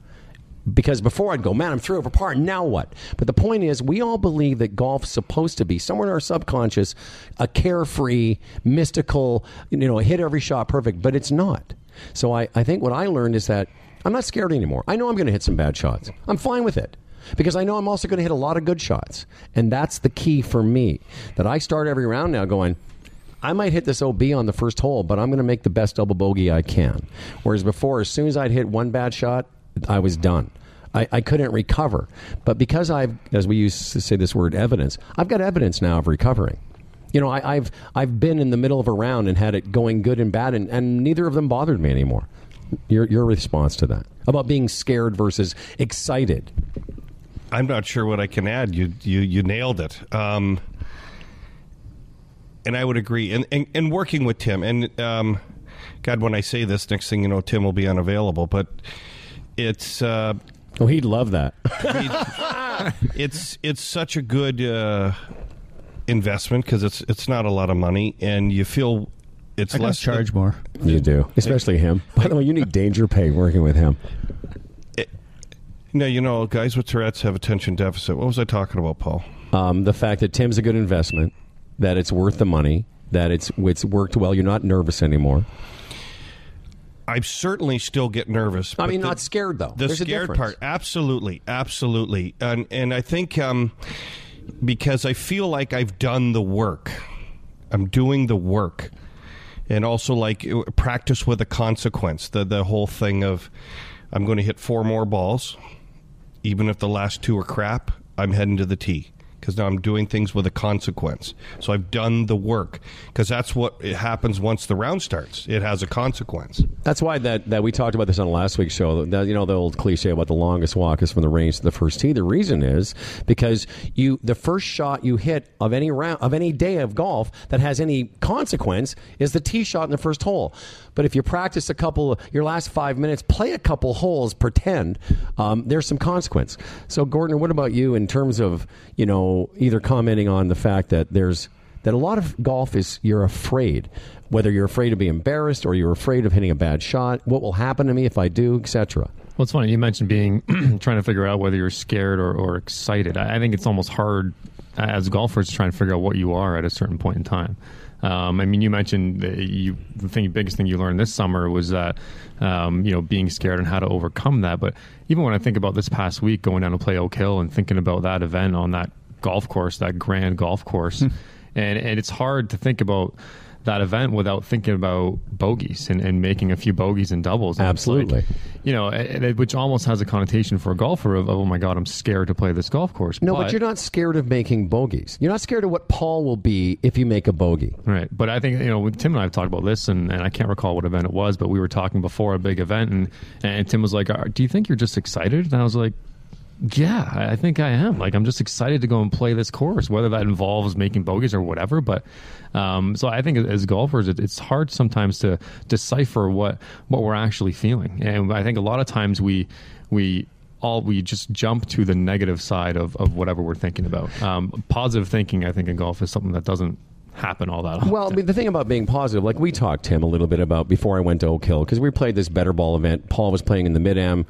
because before I'd go, man, I'm three over par. Now what? But the point is, we all believe that golf's supposed to be somewhere in our subconscious a carefree, mystical, you know, hit every shot perfect, but it's not. So I, I think what I learned is that I'm not scared anymore. I know I'm going to hit some bad shots. I'm fine with it because I know I'm also going to hit a lot of good shots. And that's the key for me that I start every round now going, I might hit this OB on the first hole, but I'm going to make the best double bogey I can. Whereas before, as soon as I'd hit one bad shot, I was done. I, I, couldn't recover. But because I've, as we used to say this word, evidence, I've got evidence now of recovering you know, I, have I've been in the middle of a round and had it going good and bad, and, and neither of them bothered me anymore. Your your response to that about being scared versus excited? I'm not sure what I can add. You you you nailed it. Um, and I would agree. And, and, and working with Tim, and um, God, when I say this, next thing you know, Tim will be unavailable. But it's uh, oh, he'd love that. it's it's such a good uh, investment because it's it's not a lot of money, and you feel it's I less charge more. You do, especially him. By the way, you need danger pay working with him. It, no, you know, guys with Tourette's have attention deficit. What was I talking about, Paul? Um, the fact that Tim's a good investment, that it's worth the money, that it's it's worked well. You're not nervous anymore. I certainly still get nervous. I mean, the, not scared though. The There's scared part, absolutely, absolutely, and and I think. Um, because I feel like I've done the work. I'm doing the work. And also like practice with a consequence. The the whole thing of I'm going to hit four more balls even if the last two are crap, I'm heading to the tee because now I'm doing things with a consequence. So I've done the work because that's what it happens once the round starts. It has a consequence. That's why that, that we talked about this on last week's show. That you know the old cliche about the longest walk is from the range to the first tee. The reason is because you the first shot you hit of any round of any day of golf that has any consequence is the tee shot in the first hole. But if you practice a couple, your last five minutes, play a couple holes, pretend um, there's some consequence. So Gordon, what about you in terms of you know? Either commenting on the fact that there's that a lot of golf is you're afraid whether you're afraid to be embarrassed or you're afraid of hitting a bad shot what will happen to me if i do etc well it's funny you mentioned being trying to figure out whether you're scared or, or excited I, think it's almost hard as golfers trying to figure out what you are at a certain point in time. Um, I mean, you mentioned you, the thing, biggest thing you learned this summer was that um, you know being scared and how to overcome that. But even when I think about this past week, going down to play Oak Hill and thinking about that event on that golf course, that grand golf course, hmm. and and it's hard to think about that event without thinking about bogeys and, and making a few bogeys and doubles. And it's like, Absolutely. you know, which almost has a connotation for a golfer of, oh my god, I'm scared to play this golf course. No, but, you're not scared of making bogeys. You're not scared of what Paul will be if you make a bogey. Right. But I think, you know, Tim and I have talked about this, and, and I can't recall what event it was, but we were talking before a big event, and, and Tim was like, Do you think you're just excited? And I was like, yeah, I think I am. Like, I'm just excited to go and play this course, whether that involves making bogeys or whatever. But um, so I think as golfers, it, it's hard sometimes to decipher what what we're actually feeling, and I think a lot of times we we all we just jump to the negative side of, of whatever we're thinking about. Um, positive thinking, I think, in golf is something that doesn't happen all that often. Well, I mean, the thing about being positive, like we talked, Tim, a little bit about before I went to Oak Hill, because we played this better ball event. Paul was playing in the mid am,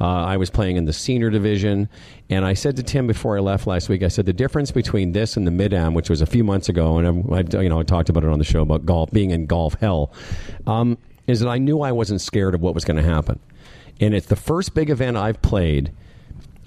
uh, I was playing in the senior division, and I said to Tim before I left last week, I said the difference between this and the mid am, which was a few months ago, and I, I, you know, I talked about it on the show about golf being in golf hell, um, is that I knew I wasn't scared of what was going to happen, and it's the first big event I've played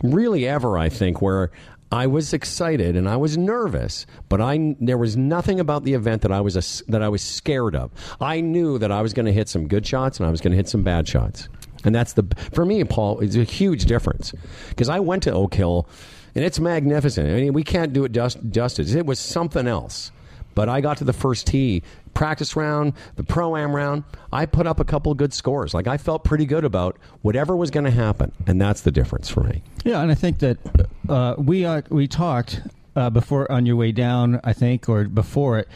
really ever I think where I was excited and I was nervous, but I there was nothing about the event that I was a, that I was scared of. I knew that I was going to hit some good shots and I was going to hit some bad shots. And that's the for me Paul it's a huge difference because I went to Oak Hill and it's magnificent. I mean we can't do it just justice. It was something else. But I got to the first tee, practice round, the pro am round. I put up a couple good scores. Like I felt pretty good about whatever was going to happen, and that's the difference for me. Yeah, and I think that uh, we uh, we talked uh, before on your way down, I think, or before it,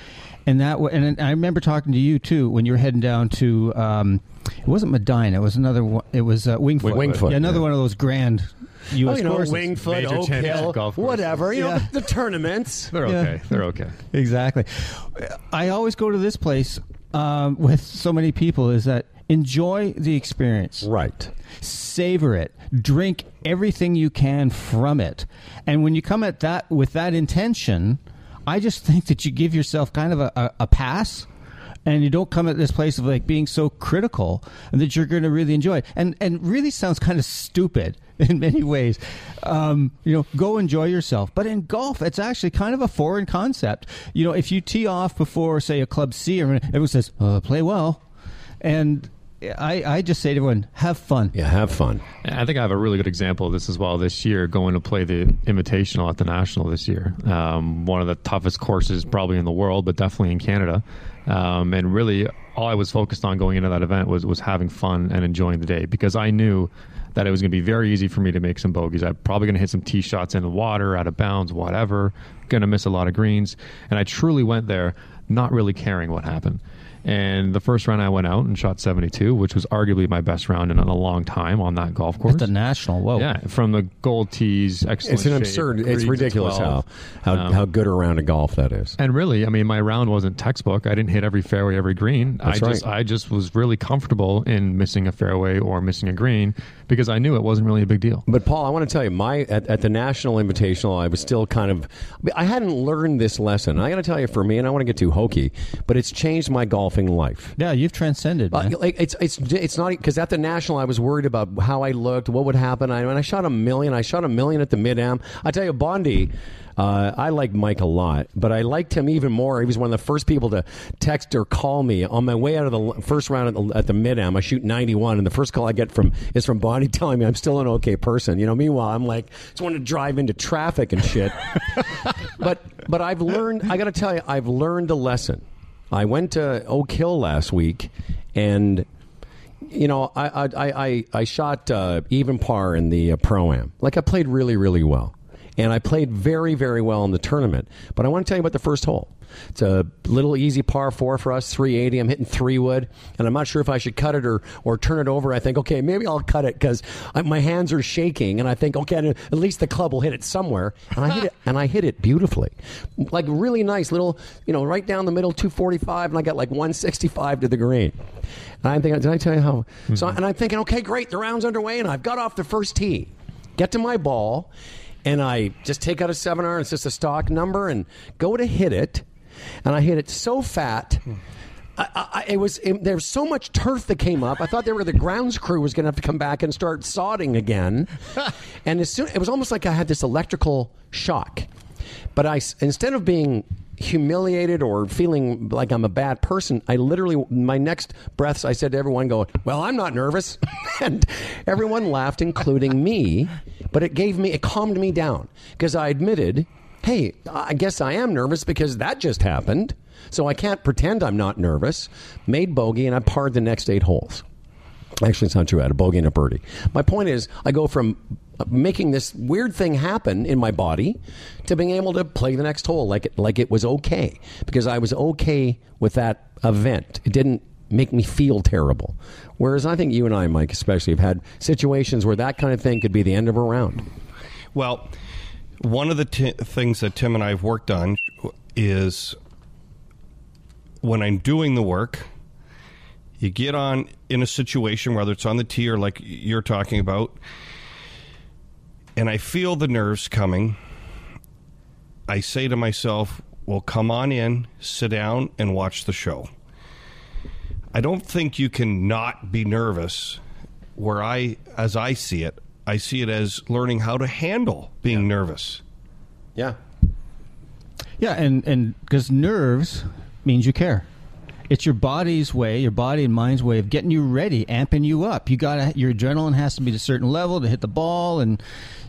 and that and I remember talking to you too when you were heading down to. Um, it wasn't Medinah. It was another one. It was uh, Winged Foot. Wingfoot, Yeah, another yeah. one of those grand U.S. Oh, you know, courses. Winged Foot, Major Oak championship Hill, golf courses. whatever. You know, Yeah. the, the tournaments. They're Yeah. okay. They're okay. Exactly. I always go to this place um, with so many people. Is that enjoy the experience, Right. savor it, drink everything you can from it, and when you come at that with that intention, I just think that you give yourself kind of a, a, a pass. And you don't come at this place of like being so critical, and that you're going to really enjoy it. And and really sounds kind of stupid in many ways. Um, you know, go enjoy yourself. But in golf, it's actually kind of a foreign concept. You know, if you tee off before, say, a club C, everyone says, uh, "Play well," and I, I just say to everyone, "Have fun." Yeah, have fun. I think I have a really good example of this as well this year, going to play the Invitational at the National this year. Um, one of the toughest courses probably in the world, but definitely in Canada. Um, and really, all I was focused on going into that event was, was having fun and enjoying the day because I knew that it was going to be very easy for me to make some bogeys. I'm probably going to hit some tee shots in the water, out of bounds, whatever. Going to miss a lot of greens. And I truly went there not really caring what happened. And the first round I went out and shot 72, which was arguably my best round in a long time on that golf course. At the national, whoa! Yeah, from the gold tees, excellent. It's an shape, absurd. greens It's ridiculous how how, Um, how good a round of golf that is. And really, I mean, my round wasn't textbook. I didn't hit every fairway, every green. That's I just. I just was really comfortable in missing a fairway or missing a green because I knew it wasn't really a big deal. But Paul, I want to tell you, my at, at the National Invitational, I was still kind of, I hadn't learned this lesson. I got to tell you, for me, and I want to get too hokey, but it's changed my golfing life. Yeah, you've transcended, Uh, man. like it's it's it's not because at the national I was worried about how I looked, what would happen. I, when I shot a million, I shot a million at the mid am. I tell you, Bondi, uh, I like Mike a lot, but I liked him even more. He was one of the first people to text or call me on my way out of the first round at the, the mid am. I shoot ninety one, and the first call I get from is from Bondi telling me I'm still an okay person. You know, meanwhile I'm like just want to drive into traffic and shit. but but I've learned. I got to tell you, I've learned a lesson. I went to Oak Hill last week, and you know, I I I, I, I shot uh, even par in the uh, pro am. Like I played really really well, and I played very very well in the tournament. But I want to tell you about the first hole. It's a little easy par four for us, 380. I'm hitting three wood, and I'm not sure if I should cut it or or turn it over. I think okay, maybe I'll cut it because my hands are shaking, and I think okay, at least the club will hit it somewhere. And I hit it, and I hit it beautifully, like really nice little, you know, right down the middle, 245, and I got like 165 to the green. And I'm thinking, did I tell you how? So, hmm. and I'm thinking, okay, great, the round's underway, and I've got off the first tee, get to my ball, and I just take out a seven iron. It's just a stock number, and go to hit it, and I hit it so fat. I, I, it was it, there was so much turf that came up. I thought they were the grounds crew was going to have to come back and start sodding again. and as soon it was almost like I had this electrical shock. But I instead of being humiliated or feeling like I'm a bad person, I literally my next breaths I said to everyone, "Going well, I'm not nervous," and everyone laughed, including me. But it gave me it calmed me down because I admitted, "Hey, I guess I am nervous because that just happened." So I can't pretend I'm not nervous. Made bogey, and I parred the next eight holes. Actually, it's not true. I had a bogey and a birdie. My point is, I go from making this weird thing happen in my body to being able to play the next hole like it, like it was okay because I was okay with that event. It didn't make me feel terrible. Whereas I think you and I, Mike, especially, have had situations where that kind of thing could be the end of a round. Well, one of the t- things that Tim and I have worked on is when I'm doing the work, you get on in a situation, whether it's on the tee or like you're talking about, and I feel the nerves coming. I say to myself, well, come on in, sit down, and watch the show. I don't think you can not be nervous. Where I, as I see it, I see it as learning how to handle being nervous. Yeah. Yeah, and and because nerves means you care. It's your body's way, your body and mind's way of getting you ready, amping you up. You got your adrenaline has to be at a certain level to hit the ball, and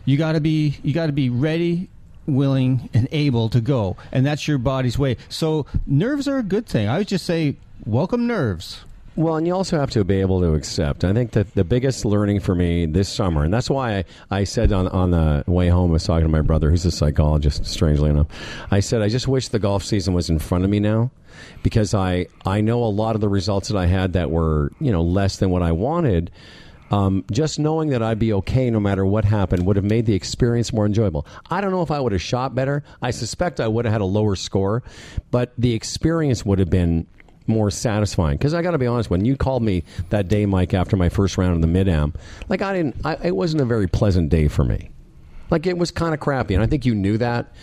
you got to be you got to be ready, willing, and able to go. And that's your body's way. So nerves are a good thing. I would just say, welcome nerves. Well, and you also have to be able to accept. I think that the biggest learning for me this summer, and that's why I, I said on, on the way home, I was talking to my brother, who's a psychologist, strangely enough. I said, I just wish the golf season was in front of me now because I, I know a lot of the results that I had that were, you know, less than what I wanted. Um, just knowing that I'd be okay no matter what happened would have made the experience more enjoyable. I don't know if I would have shot better. I suspect I would have had a lower score, but the experience would have been more satisfying. Because I got to be honest, when you called me that day, Mike, after my first round of the mid am, like I didn't, I, it wasn't a very pleasant day for me. Like it was kind of crappy, and I think you knew that.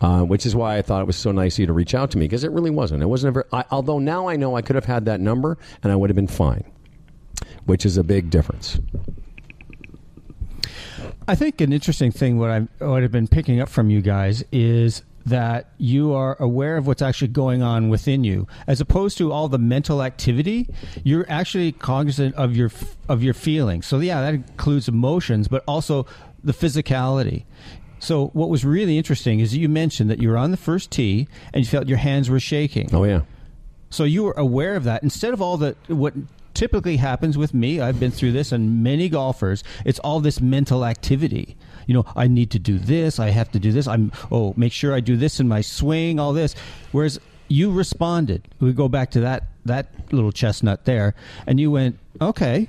Uh, which is why I thought it was so nice of you to reach out to me because it really wasn't. It wasn't a very. I, although now I know I could have had that number and I would have been fine, which is a big difference. I think an interesting thing what I what I've been picking up from you guys is that you are aware of what's actually going on within you, as opposed to all the mental activity. You're actually cognizant of your of your feelings. So yeah, that includes emotions, but also the physicality. So what was really interesting is you mentioned that you were on the first tee and you felt your hands were shaking. Oh yeah. So you were aware of that instead of all the what typically happens with me. I've been through this and many golfers. It's all this mental activity. You know, I need to do this. I have to do this. I'm oh, make sure I do this in my swing. All this. Whereas you responded. We go back to that that little chestnut there, and you went okay.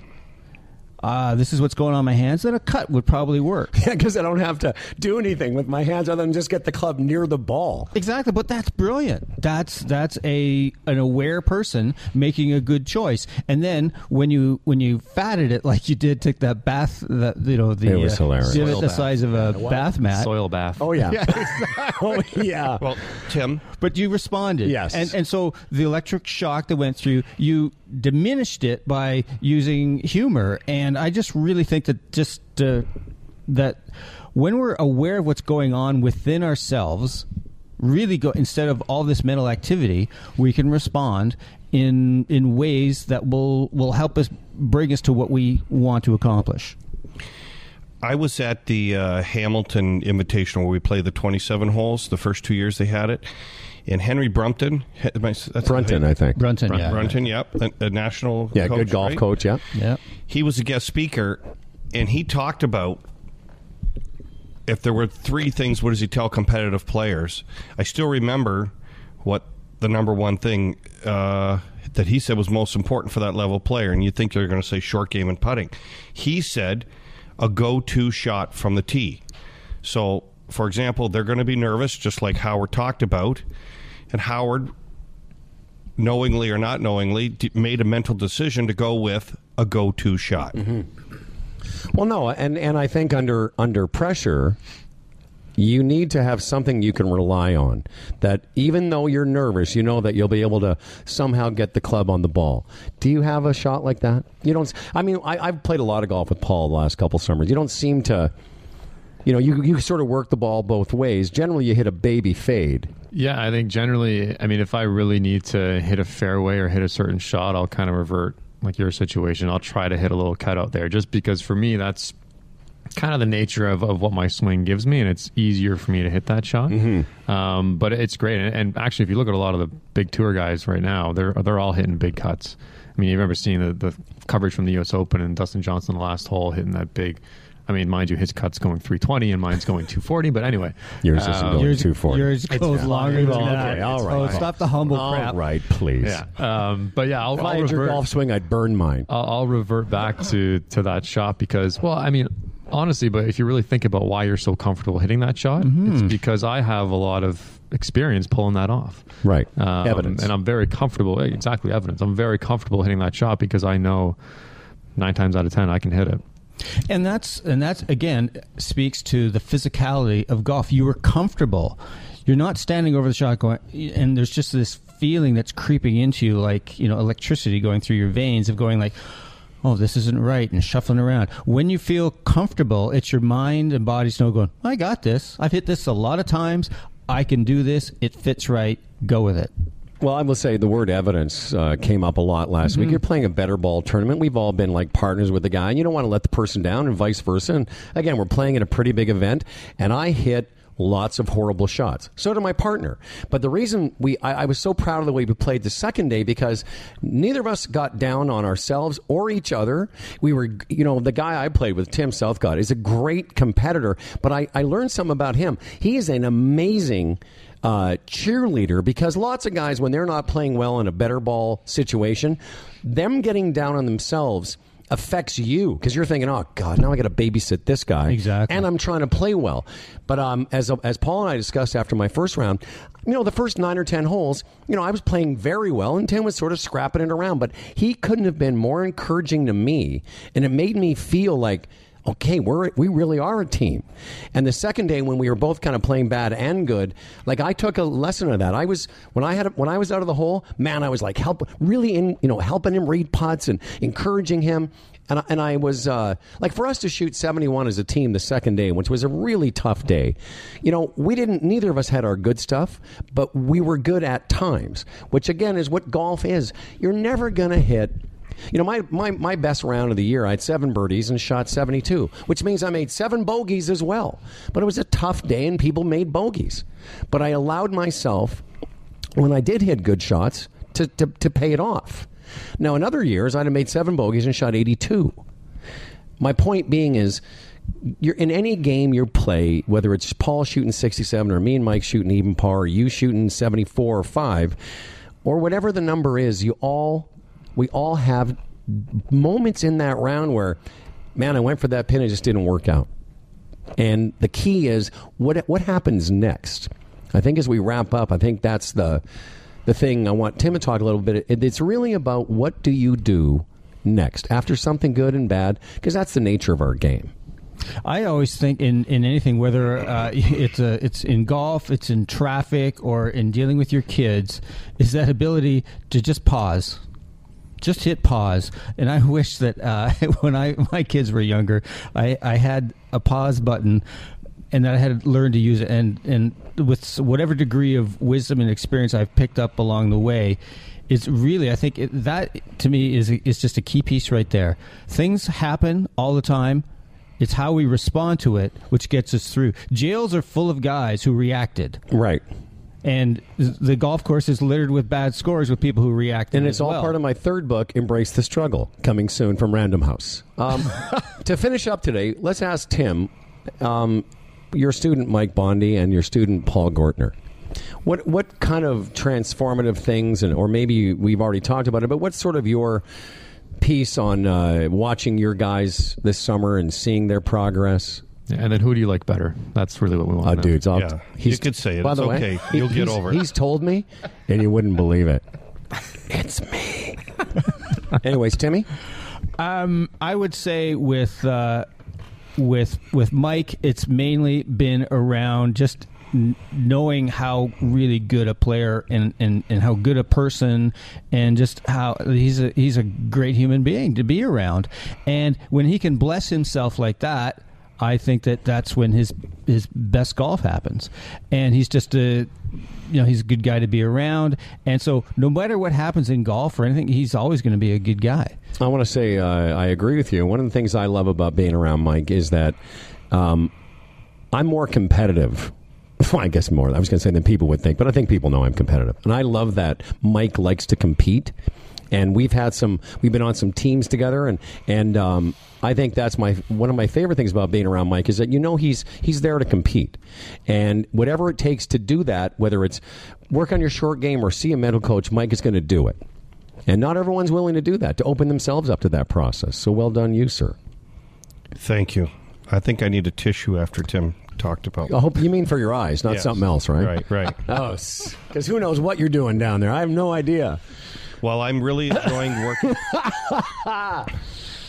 Uh, this is what's going on in my hands. Then a cut would probably work. Yeah, because I don't have to do anything with my hands other than just get the club near the ball. Exactly, but that's brilliant. That's that's a an aware person making a good choice. And then when you when you fatted it like you did, took that bath, that you know the It was hilarious. Soil the bath. size of a bath mat. Soil bath. Oh yeah. Yeah, exactly. oh yeah. Well, Tim, But you responded, Yes. and and so the electric shock that went through you diminished it by using humor. And I just really think that just uh, that when we're aware of what's going on within ourselves, really go instead of all this mental activity, we can respond in in ways that will will help us bring us to what we want to accomplish. I was at the uh, Hamilton Invitational where we played the 27 holes the first two years they had it. And Henry Brumpton, he- I- that's Brunton, I think. Brunton, Brun- yeah, Brunton, yep, a, a national Yeah, coach, good golf right? coach. Yeah. yeah. He was a guest speaker, and he talked about if there were three things, what does he tell competitive players? I still remember what the number one thing uh, that he said was most important for that level player, and you think they're going to say short game and putting. He said a go-to shot from the tee. So, for example, they're going to be nervous, just like Howard talked about, and Howard knowingly or not knowingly, made a mental decision to go with a go-to shot. Mm-hmm. Well, no, and and I think under under pressure, you need to have something you can rely on. That even though you're nervous, you know that you'll be able to somehow get the club on the ball. Do you have a shot like that? You don't. I mean, I, I've played a lot of golf with Paul the last couple summers. You don't seem to. You know, you you sort of work the ball both ways. Generally, you hit a baby fade. Yeah, I think generally, I mean, if I really need to hit a fairway or hit a certain shot, I'll kind of revert like your situation. I'll try to hit a little cutout there just because for me, that's kind of the nature of, of what my swing gives me, and it's easier for me to hit that shot. Mm-hmm. Um, but it's great, and, and actually, if you look at a lot of the big tour guys right now, they're they're all hitting big cuts. I mean, you remember seeing the, the coverage from the U.S. Open and Dustin Johnson the last hole hitting that big. I mean, mind you, his cut's going 320 and mine's going 240. But anyway, Yours isn't um, going Yours, 240. yours goes longer than Okay, that. all right. Oh, stop the humble All crap. right, please. Yeah, um, but yeah, I'll, If I I'll had your golf swing, I'd burn mine. I'll, I'll revert back to to that shot because, well, I mean, honestly, but if you really think about why you're so comfortable hitting that shot, it's because I have a lot of experience pulling that off. Right. Um, Evidence. and I'm very comfortable. Exactly, evidence. I'm very comfortable hitting that shot because I know nine times out of ten I can hit it. And that's and that's again speaks to the physicality of golf. You were comfortable. You're not standing over the shot going, and there's just this feeling that's creeping into you, like you know, electricity going through your veins of going like, oh, this isn't right, and shuffling around. When you feel comfortable, it's your mind and body still going, I got this. I've hit this a lot of times. I can do this. It fits right. Go with it. Well, I will say the word evidence uh, came up a lot last week. You're playing a better ball tournament. We've all been like partners with the guy, and you don't want to let the person down, and vice versa. And again, we're playing at a pretty big event, and I hit lots of horrible shots. So did my partner. But the reason we, I, I was so proud of the way we played the second day because neither of us got down on ourselves or each other. We were, you know, the guy I played with, Tim Southcott, is a great competitor, but I, I learned something about him. He is an amazing uh, cheerleader because lots of guys, when they're not playing well in a better ball situation, them getting down on themselves affects you because you're thinking, oh God, now I got to babysit this guy, Exactly. and I'm trying to play well. But um, as as Paul and I discussed after my first round, you know, the first nine or ten holes, you know, I was playing very well, and Tim was sort of scrapping it around. But he couldn't have been more encouraging to me, and it made me feel like okay, we're we really are a team. And the second day when we were both kind of playing bad and good, like I took a lesson of that. I was when I had when I was out of the hole, man, I was like help really in you know helping him read putts and encouraging him. And I, and I was uh, like for us to shoot 71 as a team the second day, which was a really tough day. You know, we didn't neither of us had our good stuff, but we were good at times, which again is what golf is. You're never going to hit you know, my, my, my best round of the year, I had seven birdies and shot 72, which means I made seven bogeys as well. But it was a tough day and people made bogeys. But I allowed myself, when I did hit good shots, to, to, to pay it off. Now, in other years, I'd have made seven bogeys and shot 82. My point being is, you're in any game you play, whether it's Paul shooting 67 or me and Mike shooting even par, or you shooting 74 or 5, or whatever the number is, you all we all have moments in that round where, man, I went for that pin, it just didn't work out. And the key is what what happens next. I think as we wrap up, I think that's the the thing I want Tim to talk a little bit. It's really about what do you do next after something good and bad, because that's the nature of our game. I always think in, in anything, whether uh, it's a, it's in golf, it's in traffic, or in dealing with your kids, is that ability to just pause, just hit pause. And I wish that uh, when I my kids were younger, I, I had a pause button. And that I had learned to use it, and and with whatever degree of wisdom and experience I've picked up along the way, it's really I think it, that to me is is just a key piece right there. Things happen all the time. It's how we respond to it which gets us through. Jails are full of guys who reacted, Right. And the golf course is littered with bad scores with people who reacted. And it's all well. part of my third book, Embrace the Struggle, coming soon from Random House. Um, to finish up today, let's ask Tim, um, your student Mike Bondi and your student Paul Gortner. What what kind of transformative things, and or maybe we've already talked about it, but what's sort of your piece on uh, watching your guys this summer and seeing their progress? And then who do you like better? That's really what we want. Uh, to know. dudes, I'll, Yeah, you could say it. By It's the way, okay. he- You'll get he's- over it. He's told me, and you wouldn't believe it. It's me. Anyways, Timmy. Um, I would say with uh, with with Mike, it's mainly been around just n- knowing how really good a player and, and, and how good a person and just how he's a he's a great human being to be around. And when he can bless himself like that, I think that that's when his his best golf happens. And he's just a you know he's a good guy to be around. And so no matter what happens in golf or anything, he's always going to be a good guy. I want to say uh, I agree with you. One of the things I love about being around Mike is that um, I'm more competitive. I guess more. I was going to say than people would think, but I think people know I'm competitive, and I love that Mike likes to compete. And we've had some. We've been on some teams together, and and um, I think that's my one of my favorite things about being around Mike is that you know he's he's there to compete, and whatever it takes to do that, whether it's work on your short game or see a mental coach, Mike is going to do it. And not everyone's willing to do that, to open themselves up to that process. So well done, you, sir. Thank you. I think I need a tissue after Tim talked about. I hope you mean for your eyes, not Yes. something else, right? Right, right. Oh, because who knows what you're doing down there? I have no idea. Well, I'm really enjoying working.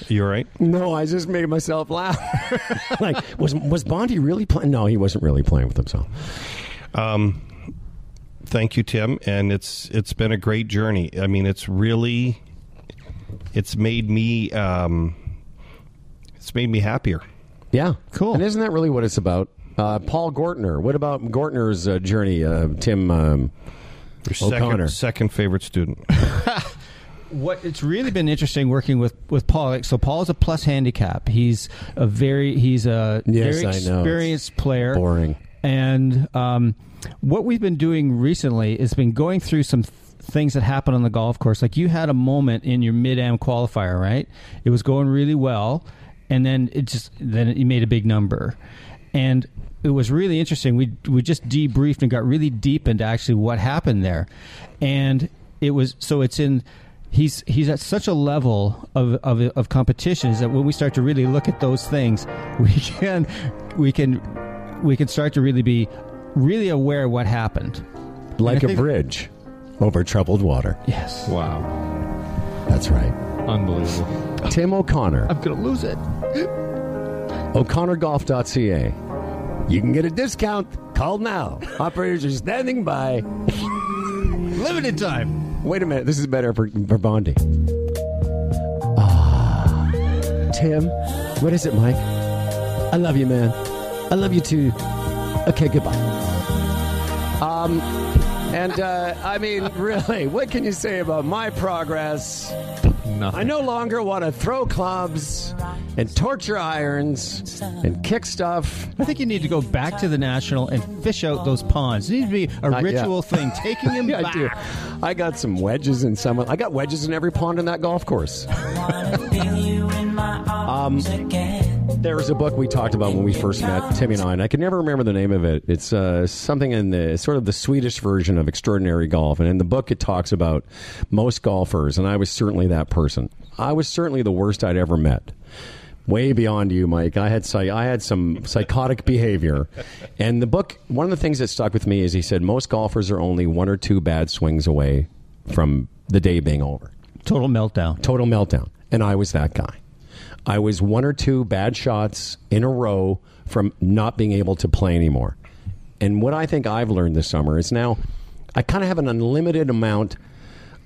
You're right. No, I just made myself laugh. like, was was Bondi really playing? No, he wasn't really playing with himself. Um, Thank you, Tim, and it's it's been a great journey. I mean, it's really it's made me um, it's made me happier. Yeah, Cool. And isn't that really what it's about? Uh, Paul Gortner. What about Gortner's uh, journey? Uh, Tim. Um, Your second second favorite student. What it's really been interesting working with with Paul. Like, so Paul is a plus handicap. He's a very he's a Yes, very I know. experienced player. Boring. And um, what we've been doing recently is been going through some th- things that happened on the golf course. Like you had a moment in your mid am qualifier, right? It was going really well, and then it just then it, you made a big number, and it was really interesting. We we just debriefed and got really deep into actually what happened there, and it was so it's in. He's he's at such a level of, of of competition is that when we start to really look at those things, we can we can we can start to really be really aware of what happened. like I a think- bridge over troubled water. Yes. Wow. That's right. Unbelievable. Tim O'Connor. I'm going to lose it. O'ConnorGolf.ca. You can get a discount. Call now. Operators are standing by. Limited time. Wait a minute. This is better for, for Bondi. Ah, Tim. What is it, Mike? I love you, man. I love you too. Okay, goodbye. Um, and uh, I mean, really, what can you say about my progress? Nothing. I no longer want to throw clubs and torture irons and kick stuff. I think you need to go back to the national and fish out those ponds. It needs to be a yeah. ritual thing, taking them Yeah, I back. do. I got some wedges in some. I got wedges in every pond in that golf course. um, there was a book we talked about when we first met, Timmy and I, and I can never remember the name of it. It's uh, something in the sort of the Swedish version of Extraordinary Golf, and in the book it talks about most golfers, and I was certainly that person. I was certainly the worst I'd ever met. Way beyond you, Mike. I had I had some psychotic behavior, and the book. One of the things that stuck with me is he said most golfers are only one or two bad swings away from the day being over Total meltdown. total meltdown. And I was that guy. I was one or two bad shots in a row from not being able to play anymore. And what I think I've learned this summer is now I kind of have an unlimited amount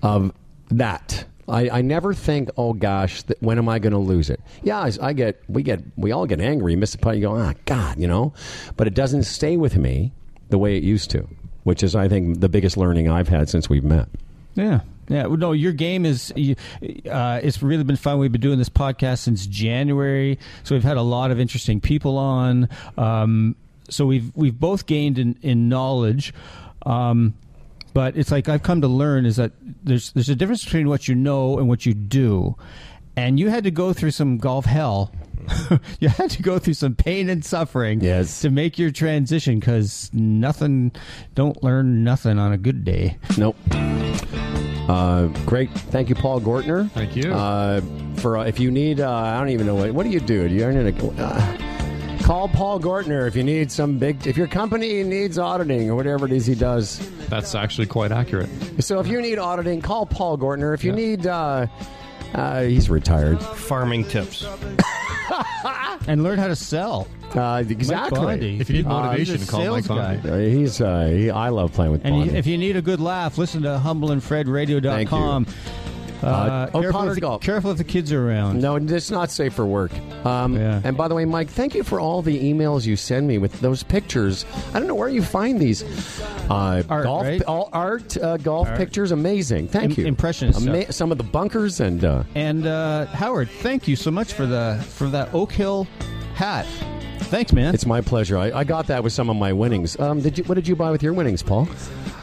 of that. I, I never think, oh gosh, th- when am I going to lose it? Yeah, I, I get, we get, we all get angry, miss a putt, you go, ah, God, you know, but it doesn't stay with me the way it used to, which is, I think, the biggest learning I've had since we've met. Yeah. Yeah, no, your game is uh, it's really been fun. We've been doing this podcast since January, so we've had a lot of interesting people on. Um, so we've we've both gained in, in knowledge, um, but it's like I've come to learn is that there's there's a difference between what you know and what you do, and you had to go through some golf hell. you had to go through some pain and suffering Yes. to make your transition because nothing don't learn nothing on a good day Nope. Uh, great. Thank you, Paul Gortner. Thank you. Uh, for uh, if you need, uh, I don't even know what. What do you do? Do you earn a, uh, call Paul Gortner if you need some big. If your company needs auditing or whatever it is he does. That's actually quite accurate. So if you need auditing, call Paul Gortner. If you need, uh, uh, he's retired. Farming tips. and learn how to sell. Uh, Mike exactly. Bondi. If you need Uh, motivation, he's a call sales Mike Bondi. guy. He's uh, he, I love playing with And you, if you need a good laugh, listen to humbleandfredradio.com. Uh, Uh, careful, O'Connor if the, Golf. careful if the kids are around. No, it's not safe for work. Um, Yeah. And by the way, Mike, thank you for all the emails you send me with those pictures. I don't know where you find these uh, Art, golf, right? all art uh, golf Art. pictures. Amazing. Thank Im- you. impressionist stuff. some of the bunkers and uh, And uh, Howard, thank you so much for the for that Oak Hill hat. Thanks, man. it's my pleasure. I, I got that with some of my winnings. Um, did you? What did you buy with your winnings, Paul?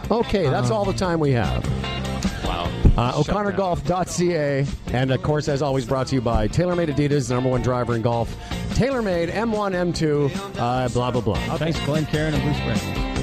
Okay, that's all the time we have. Wow. Uh, O'ConnorGolf.ca. And of course, as always, brought to you by TaylorMade Adidas, the number one driver in golf. TaylorMade M1, M2, uh, blah, blah, blah. Thanks, Glencairn, and Bruce Brent.